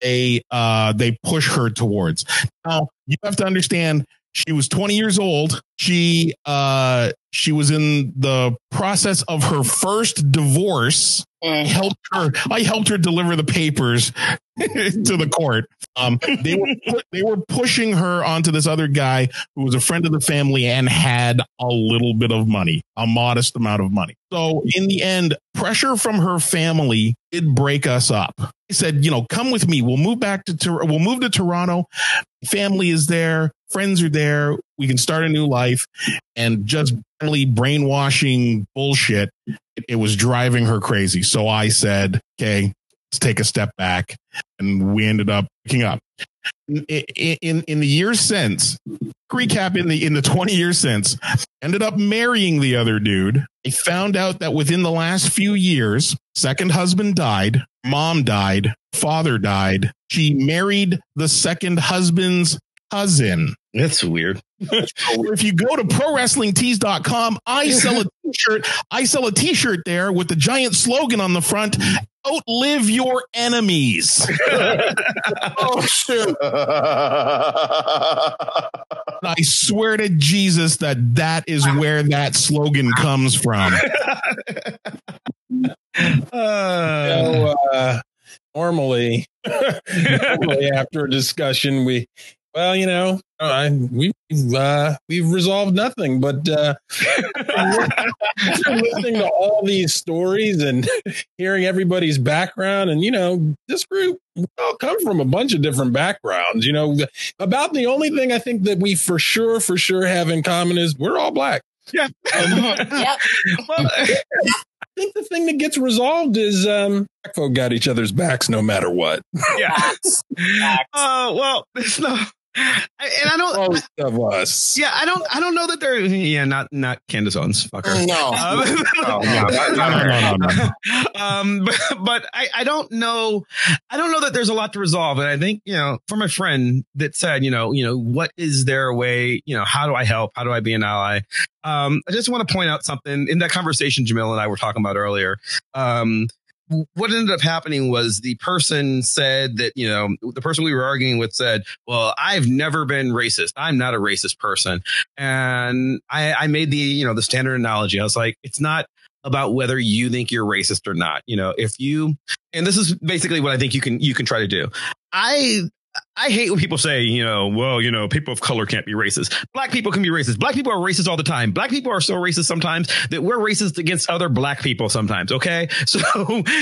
Speaker 12: they uh they push her towards. Now, you have to understand she was 20 years old. She uh she was in the process of her first divorce. I helped her I helped her deliver the papers to the court. Um they were they were pushing her onto this other guy who was a friend of the family and had a little bit of money, a modest amount of money. So in the end, pressure from her family did break us up. They said, you know, come with me. We'll move back to Tor- we'll move to Toronto. Family is there, friends are there. We can start a new life. And just really brainwashing bullshit. It, it was driving her crazy. So I said, okay, let's take a step back. And we ended up picking up. In, in in the years since, recap in the in the 20 years since, ended up marrying the other dude. I found out that within the last few years, second husband died, mom died, father died. She married the second husband's cousin.
Speaker 1: That's weird.
Speaker 12: If you go to prowrestlingtees.com, I sell a t-shirt. I sell a t-shirt there with the giant slogan on the front, outlive your enemies.
Speaker 11: oh shit.
Speaker 12: I swear to Jesus that that is where that slogan comes from.
Speaker 9: So, uh, normally, normally after a discussion, we, well, you know, I, we, uh, we've resolved nothing, but, uh, listening to all these stories and hearing everybody's background and, you know, this group we all come from a bunch of different backgrounds, you know, about the only thing I think that we for sure, for sure have in common is we're all black.
Speaker 12: Yeah.
Speaker 8: yep.
Speaker 9: I think the thing that gets resolved is um black folk got each other's backs no matter what.
Speaker 1: Yeah. Uh, well, it's not. I, and I don't.
Speaker 9: Most of us.
Speaker 1: Yeah, I don't. I don't know that they're. Yeah, not not Candace Owens. Fuck her.
Speaker 11: No.
Speaker 1: Um,
Speaker 11: No, no, no, no, no,
Speaker 1: um, but, but I, I don't know. I don't know that there's a lot to resolve. And I think, you know, for my friend that said, you know, you know, what is there a way, you know, how do I help? How do I be an ally? Um, I just want to point out something in that conversation Jamil and I were talking about earlier. Um, what ended up happening was the person said that, you know, the person we were arguing with said, well, I've never been racist. I'm not a racist person. And I, I made the, you know, the standard analogy. I was like, it's not about whether you think you're racist or not. You know, if you, and this is basically what I think you can, you can try to do. I, I hate when people say, you know, well, you know, people of color can't be racist. Black people can be racist. Black people are racist all the time. Black people are so racist sometimes that we're racist against other black people sometimes. Okay. So,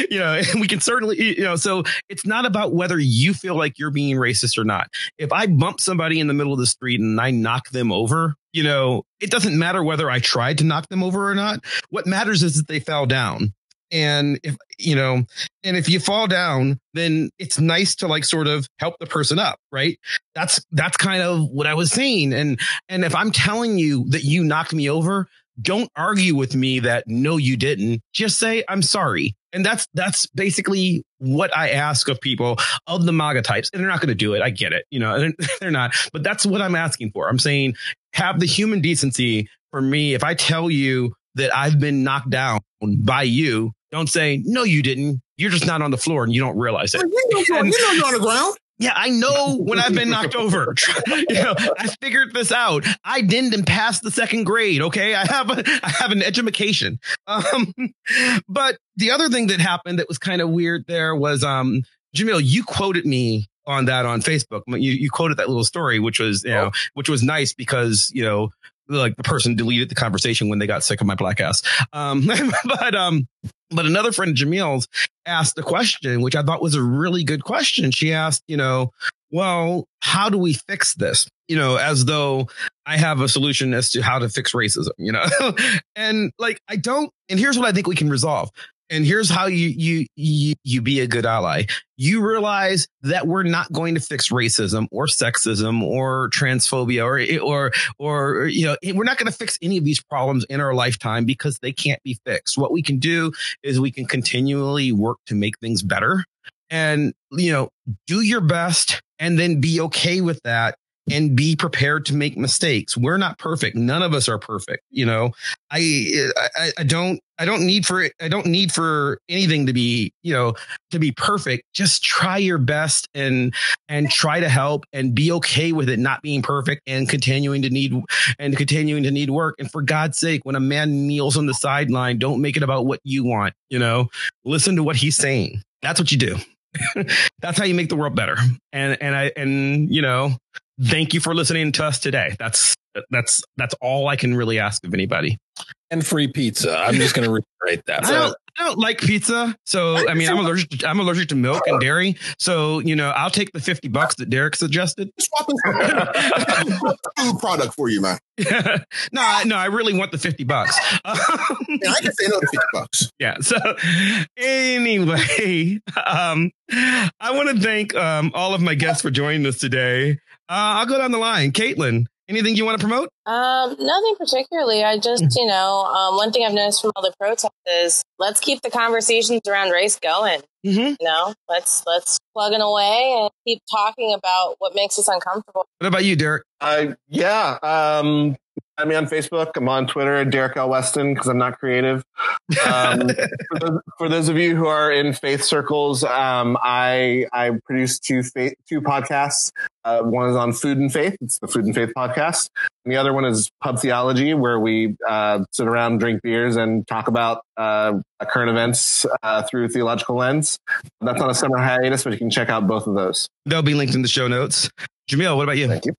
Speaker 1: you know, we can certainly, you know, so it's not about whether you feel like you're being racist or not. If I bump somebody in the middle of the street and I knock them over, you know, it doesn't matter whether I tried to knock them over or not. What matters is that they fell down. And if, you know, and if you fall down, then it's nice to like sort of help the person up, right? That's, that's kind of what I was saying. And, and if I'm telling you that you knocked me over, don't argue with me that no, you didn't. Just say, I'm sorry. And that's, that's basically what I ask of people of the MAGA types. And they're not going to do it. I get it. You know, they're not, but that's what I'm asking for. I'm saying have the human decency for me. If I tell you that I've been knocked down by you, don't say, no, you didn't. You're just not on the floor and you don't realize it.
Speaker 11: You know, you're, you know you're on the ground.
Speaker 1: Yeah, I know when I've been knocked over. you know, I figured this out. I didn't and passed the second grade. Okay, I have a, I have an education. Um, but the other thing that happened that was kind of weird there was, um, Jamil, you quoted me on that on Facebook. You, you quoted that little story, which was, you know, which was nice because, you know, like the person deleted the conversation when they got sick of my black ass. Um, but, um, but another friend, of Jamil's, asked a question, which I thought was a really good question. She asked, you know, well, how do we fix this? You know, as though I have a solution as to how to fix racism, you know? and like, I don't, and here's what I think we can resolve. And here's how you, you, you, you be a good ally. You realize that we're not going to fix racism or sexism or transphobia or, or, or, you know, we're not going to fix any of these problems in our lifetime because they can't be fixed. What we can do is we can continually work to make things better and, you know, do your best and then be okay with that and be prepared to make mistakes. We're not perfect. None of us are perfect. You know, I, I, I don't, I don't need for I don't need for anything to be, you know, to be perfect. Just try your best and, and try to help and be okay with it not being perfect and continuing to need and continuing to need work. And for God's sake, when a man kneels on the sideline, don't make it about what you want, you know, listen to what he's saying. That's what you do. That's how you make the world better. And, and I, and, you know, thank you for listening to us today. That's that's that's all I can really ask of anybody.
Speaker 9: And free pizza. I'm just going to reiterate that.
Speaker 1: I don't, I don't like pizza, so I mean, I'm allergic. To, I'm allergic to milk and dairy. So you know, I'll take the fifty bucks that Derek suggested.
Speaker 11: food product for you, man.
Speaker 1: no, I, no, I really want the fifty bucks.
Speaker 11: yeah, I can say no to fifty bucks.
Speaker 1: Yeah. So anyway, um, I want to thank um, all of my guests for joining us today. Uh, I'll go down the line. Caitlin, anything you want to promote?
Speaker 8: Um, nothing particularly. I just, you know, um, one thing I've noticed from all the protests is let's keep the conversations around race going.
Speaker 1: Mm-hmm.
Speaker 8: You know, let's let's plugging away and keep talking about what makes us uncomfortable.
Speaker 1: What about you, Derek?
Speaker 10: Uh, yeah. Um, find me on Facebook. I'm on Twitter, Derek L. Weston, because I'm not creative. Um, for, those, for, those, of you who are in faith circles, um, I I produce two faith, two podcasts. Uh, one is on food and faith. It's the Food and Faith podcast. And the other one is Pub Theology, where we uh, sit around, drink beers, and talk about uh, current events uh, through a theological lens. That's on a summer hiatus, but you can check out both of those.
Speaker 1: They'll be linked in the show notes. Jamil, what about you?
Speaker 10: Thank you.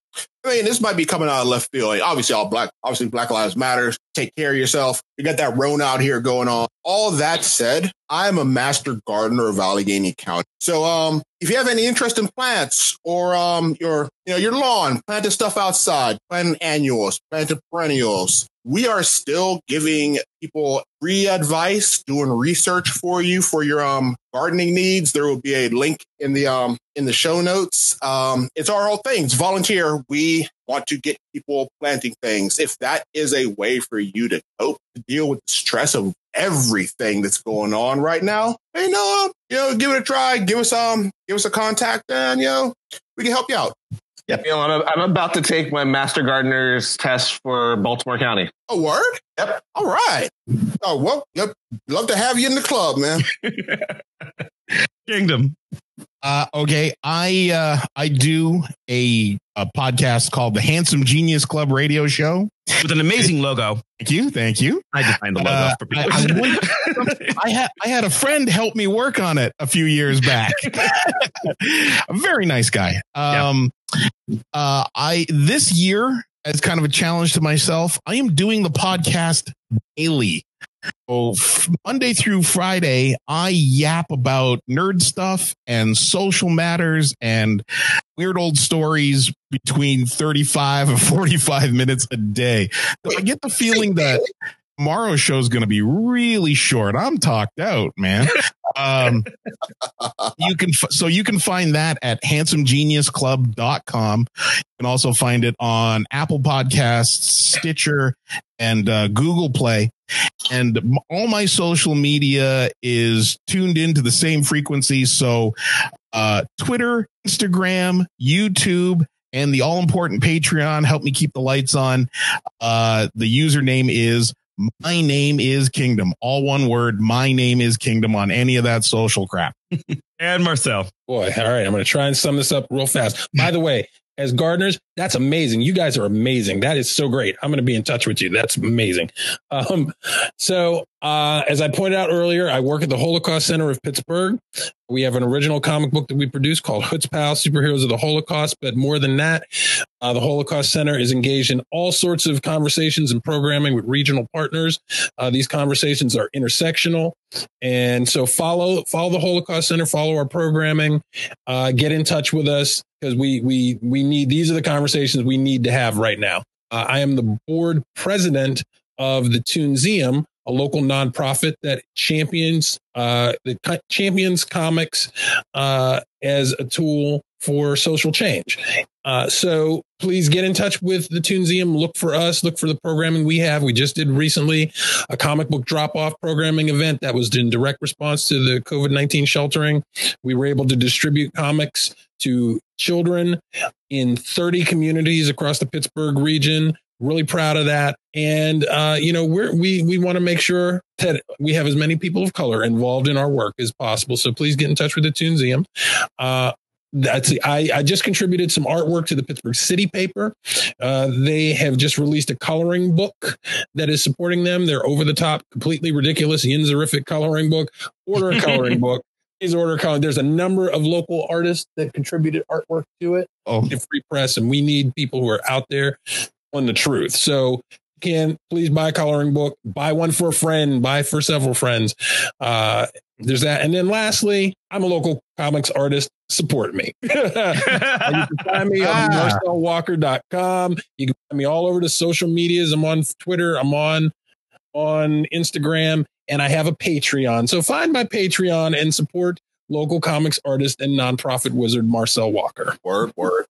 Speaker 11: I mean, this might be coming out of left field. Like, obviously, all black, obviously, Black Lives Matters. Take care of yourself. You got that Rona out here going on. All that said, I'm a master gardener of Allegheny County. So, um, if you have any interest in plants or um your you know your lawn, planting stuff outside, planting annuals, planting perennials, we are still giving people free advice, doing research for you for your um gardening needs. There will be a link in the um in the show notes. Um, it's our whole thing. It's volunteer. We want to get people planting things. If that is a way for you to cope to deal with the stress of everything that's going on right now, hey, no, you know, give it a try. Give us um, give us a contact, and you know, we can help you out.
Speaker 10: Yep. You know, I'm, I'm about to take my Master Gardener's test for Baltimore County.
Speaker 11: A word?
Speaker 10: Yep.
Speaker 11: All right. Oh, well, yep. love to have you in the club, man.
Speaker 1: Kingdom.
Speaker 12: Uh, okay, I uh, I do a a podcast called the Handsome Genius Club Radio Show.
Speaker 1: With an amazing logo.
Speaker 12: Thank you, thank you.
Speaker 1: I designed the logo
Speaker 12: Uh,
Speaker 1: for people.
Speaker 12: I, I wonder- I had I had a friend help me work on it a few years back. a very nice guy. Um, uh, I this year as kind of a challenge to myself, I am doing the podcast daily. So Monday through Friday, I yap about nerd stuff and social matters and weird old stories between 35 and 45 minutes a day. So I get the feeling that tomorrow's show is going to be really short. I'm talked out, man. Um, you can, f- so you can find that at handsomegeniusclub.com. You can also find it on Apple Podcasts, Stitcher, and uh, Google Play. And m- all my social media is tuned into the same frequency. So, uh, Twitter, Instagram, YouTube, and the all important Patreon help me keep the lights on. Uh, the username is my name is Kingdom. All one word. My name is Kingdom on any of that social crap.
Speaker 1: and Marcel.
Speaker 9: Boy, all right. I'm going to try and sum this up real fast. By the way, as gardeners, that's amazing. You guys are amazing. That is so great. I'm going to be in touch with you. That's amazing. Um, so, uh, as I pointed out earlier, I work at the Holocaust Center of Pittsburgh. We have an original comic book that we produce called Chutzpah Superheroes of the Holocaust. But more than that, uh, the Holocaust Center is engaged in all sorts of conversations and programming with regional partners. Uh, these conversations are intersectional. And so follow follow the Holocaust Center, follow our programming, uh, get in touch with us because we we we need these are the conversations we need to have right now. Uh, I am the board president of the Toonseum, a local nonprofit that champions uh, co- champions comics uh, as a tool for social change. Uh, so please get in touch with the Toonseum. Look for us. Look for the programming we have. We just did recently a comic book drop off programming event that was in direct response to the COVID 19 sheltering. We were able to distribute comics to children in 30 communities across the Pittsburgh region. Really proud of that. And, uh, you know, we're, we, we want to make sure that we have as many people of color involved in our work as possible. So please get in touch with the ToonSeum. Uh, that's I, I just contributed some artwork to the Pittsburgh City paper. Uh, they have just released a coloring book that is supporting them. They're over the top, completely ridiculous, yinzerific coloring book. Order a coloring book. Please order a coloring. There's a number of local artists that contributed artwork to it.
Speaker 12: Oh,
Speaker 9: to free press, and we need people who are out there on the truth. So can please buy a coloring book, buy one for a friend, buy for several friends. Uh, there's that. And then lastly, I'm a local comics artist. Support me. you can find me on
Speaker 12: Ah.
Speaker 9: marcelwalker.com. You can find me all over the social medias. I'm on Twitter. I'm on on Instagram and I have a Patreon. So find my Patreon and support local comics artist and nonprofit wizard Marcel Walker.
Speaker 11: Word, word.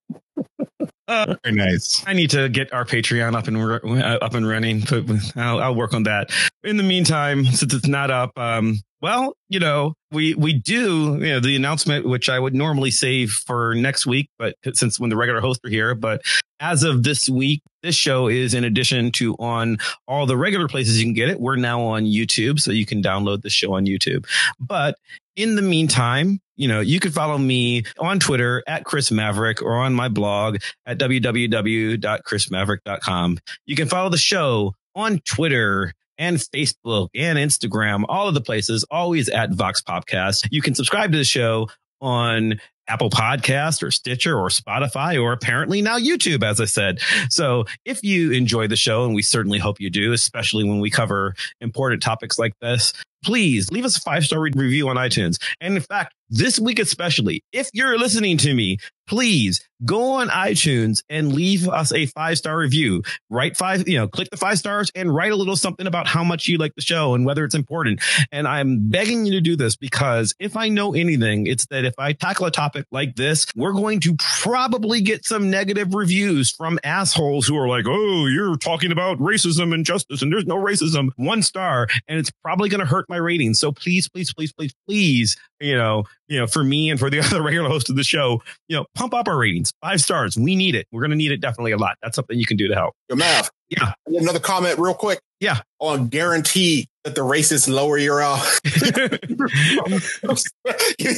Speaker 1: Uh,
Speaker 12: Very nice.
Speaker 1: I need to get our Patreon up and uh, up and running. But I'll, I'll work on that. In the meantime, since it's not up, um, well, you know, we we do you know the announcement which I would normally save for next week, but since when the regular hosts are here, but as of this week, this show is in addition to on all the regular places you can get it. We're now on YouTube, so you can download the show on YouTube. But in the meantime, you know, you can follow me on Twitter at Chris Maverick or on my blog at www.chrismaverick.com. You can follow the show on Twitter and Facebook and Instagram, all of the places, always at VoxPopcast. You can subscribe to the show on Apple Podcast or Stitcher or Spotify or apparently now YouTube, as I said. So if you enjoy the show, and we certainly hope you do, especially when we cover important topics like this, please leave us a five star review on iTunes. And in fact, this week especially, if you're listening to me, please go on iTunes and leave us a five star review. Write five, you know, click the five stars and write a little something about how much you like the show and whether it's important. And I'm begging you to do this because if I know anything, it's that if I tackle a topic like this, we're going to probably get some negative reviews from assholes who are like, oh, you're talking about racism and justice and there's no racism. One star. And it's probably going to hurt my ratings. So please, please, please, please, please, you know, you know, for me and for the other regular host of the show, you know, pump up our ratings. Five stars. We need it. We're going to need it definitely a lot. That's something you can do to help.
Speaker 11: Your math.
Speaker 1: Yeah.
Speaker 11: Another comment real quick.
Speaker 1: Yeah.
Speaker 11: On guarantee that the racists lower your uh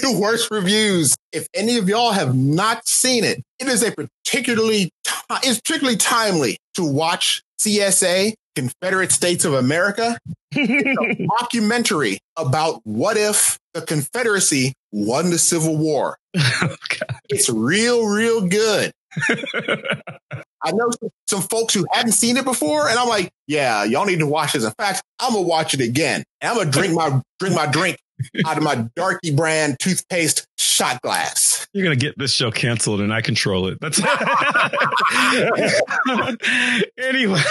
Speaker 11: your worst reviews. If any of y'all have not seen it, it is a particularly it's particularly timely to watch CSA, Confederate States of America. It's a documentary about what if the Confederacy won the Civil War.
Speaker 1: Oh,
Speaker 11: it's real, real good. I know some, some folks who hadn't seen it before, and I'm like, yeah, y'all need to watch this. In fact, I'm gonna watch it again. And I'm gonna drink my drink my drink out of my Darkie brand toothpaste shot glass.
Speaker 1: You're gonna get this show canceled, and I control it. That's anyway.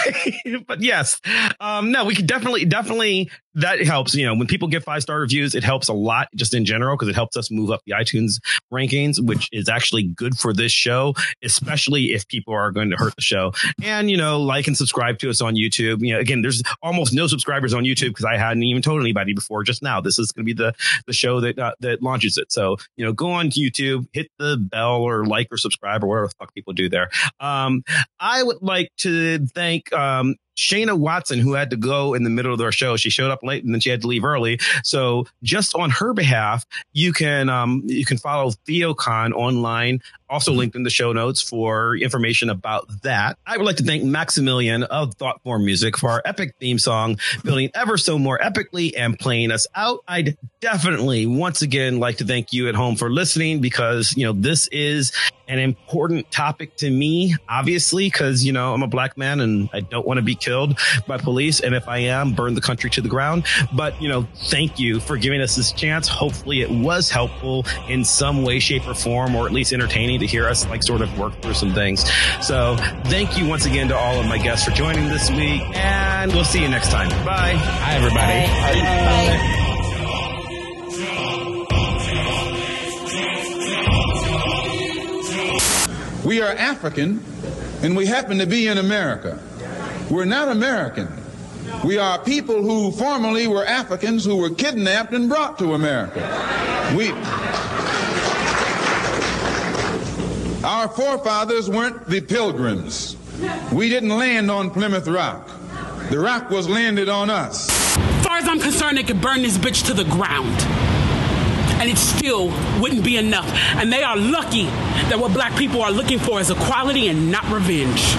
Speaker 1: But yes, um, no, we could definitely, definitely that helps. You know, when people get five star reviews, it helps a lot just in general because it helps us move up the iTunes rankings, which is actually good for this show, especially if people are going to hurt the show. And you know, like and subscribe to us on YouTube. You know, again, there's almost no subscribers on YouTube because I hadn't even told anybody before. Just now, this is going to be the the show that uh, that launches it. So you know, go on to YouTube, hit the bell or like or subscribe or whatever the fuck people do there. Um, I would like to thank um, Shayna Watson, who had to go in the middle of our show. She showed up late and then she had to leave early. So just on her behalf, you can um, you can follow TheoCon online, also linked in the show notes for information about that. I would like to thank Maximilian of Thoughtform Music for our epic theme song, building ever so more epically and playing us out. I'd definitely once again like to thank you at home for listening because you know this is an important topic to me, obviously, because you know I'm a black man and I don't want to be killed by police, and if I am, burn the country to the ground. But you know, thank you for giving us this chance. Hopefully, it was helpful in some way, shape, or form, or at least entertaining to hear us like sort of work through some things. So, thank you once again to all of my guests for joining this week, and we'll see you next time. Bye.
Speaker 9: Hi, everybody.
Speaker 1: Bye.
Speaker 14: We are African and we happen to be in America. We're not American. We are people who formerly were Africans who were kidnapped and brought to America. We, our forefathers weren't the pilgrims. We didn't land on Plymouth Rock. The rock was landed on us.
Speaker 6: As far as I'm concerned, they could burn this bitch to the ground. And it still wouldn't be enough. And they are lucky that what black people are looking for is equality and not revenge.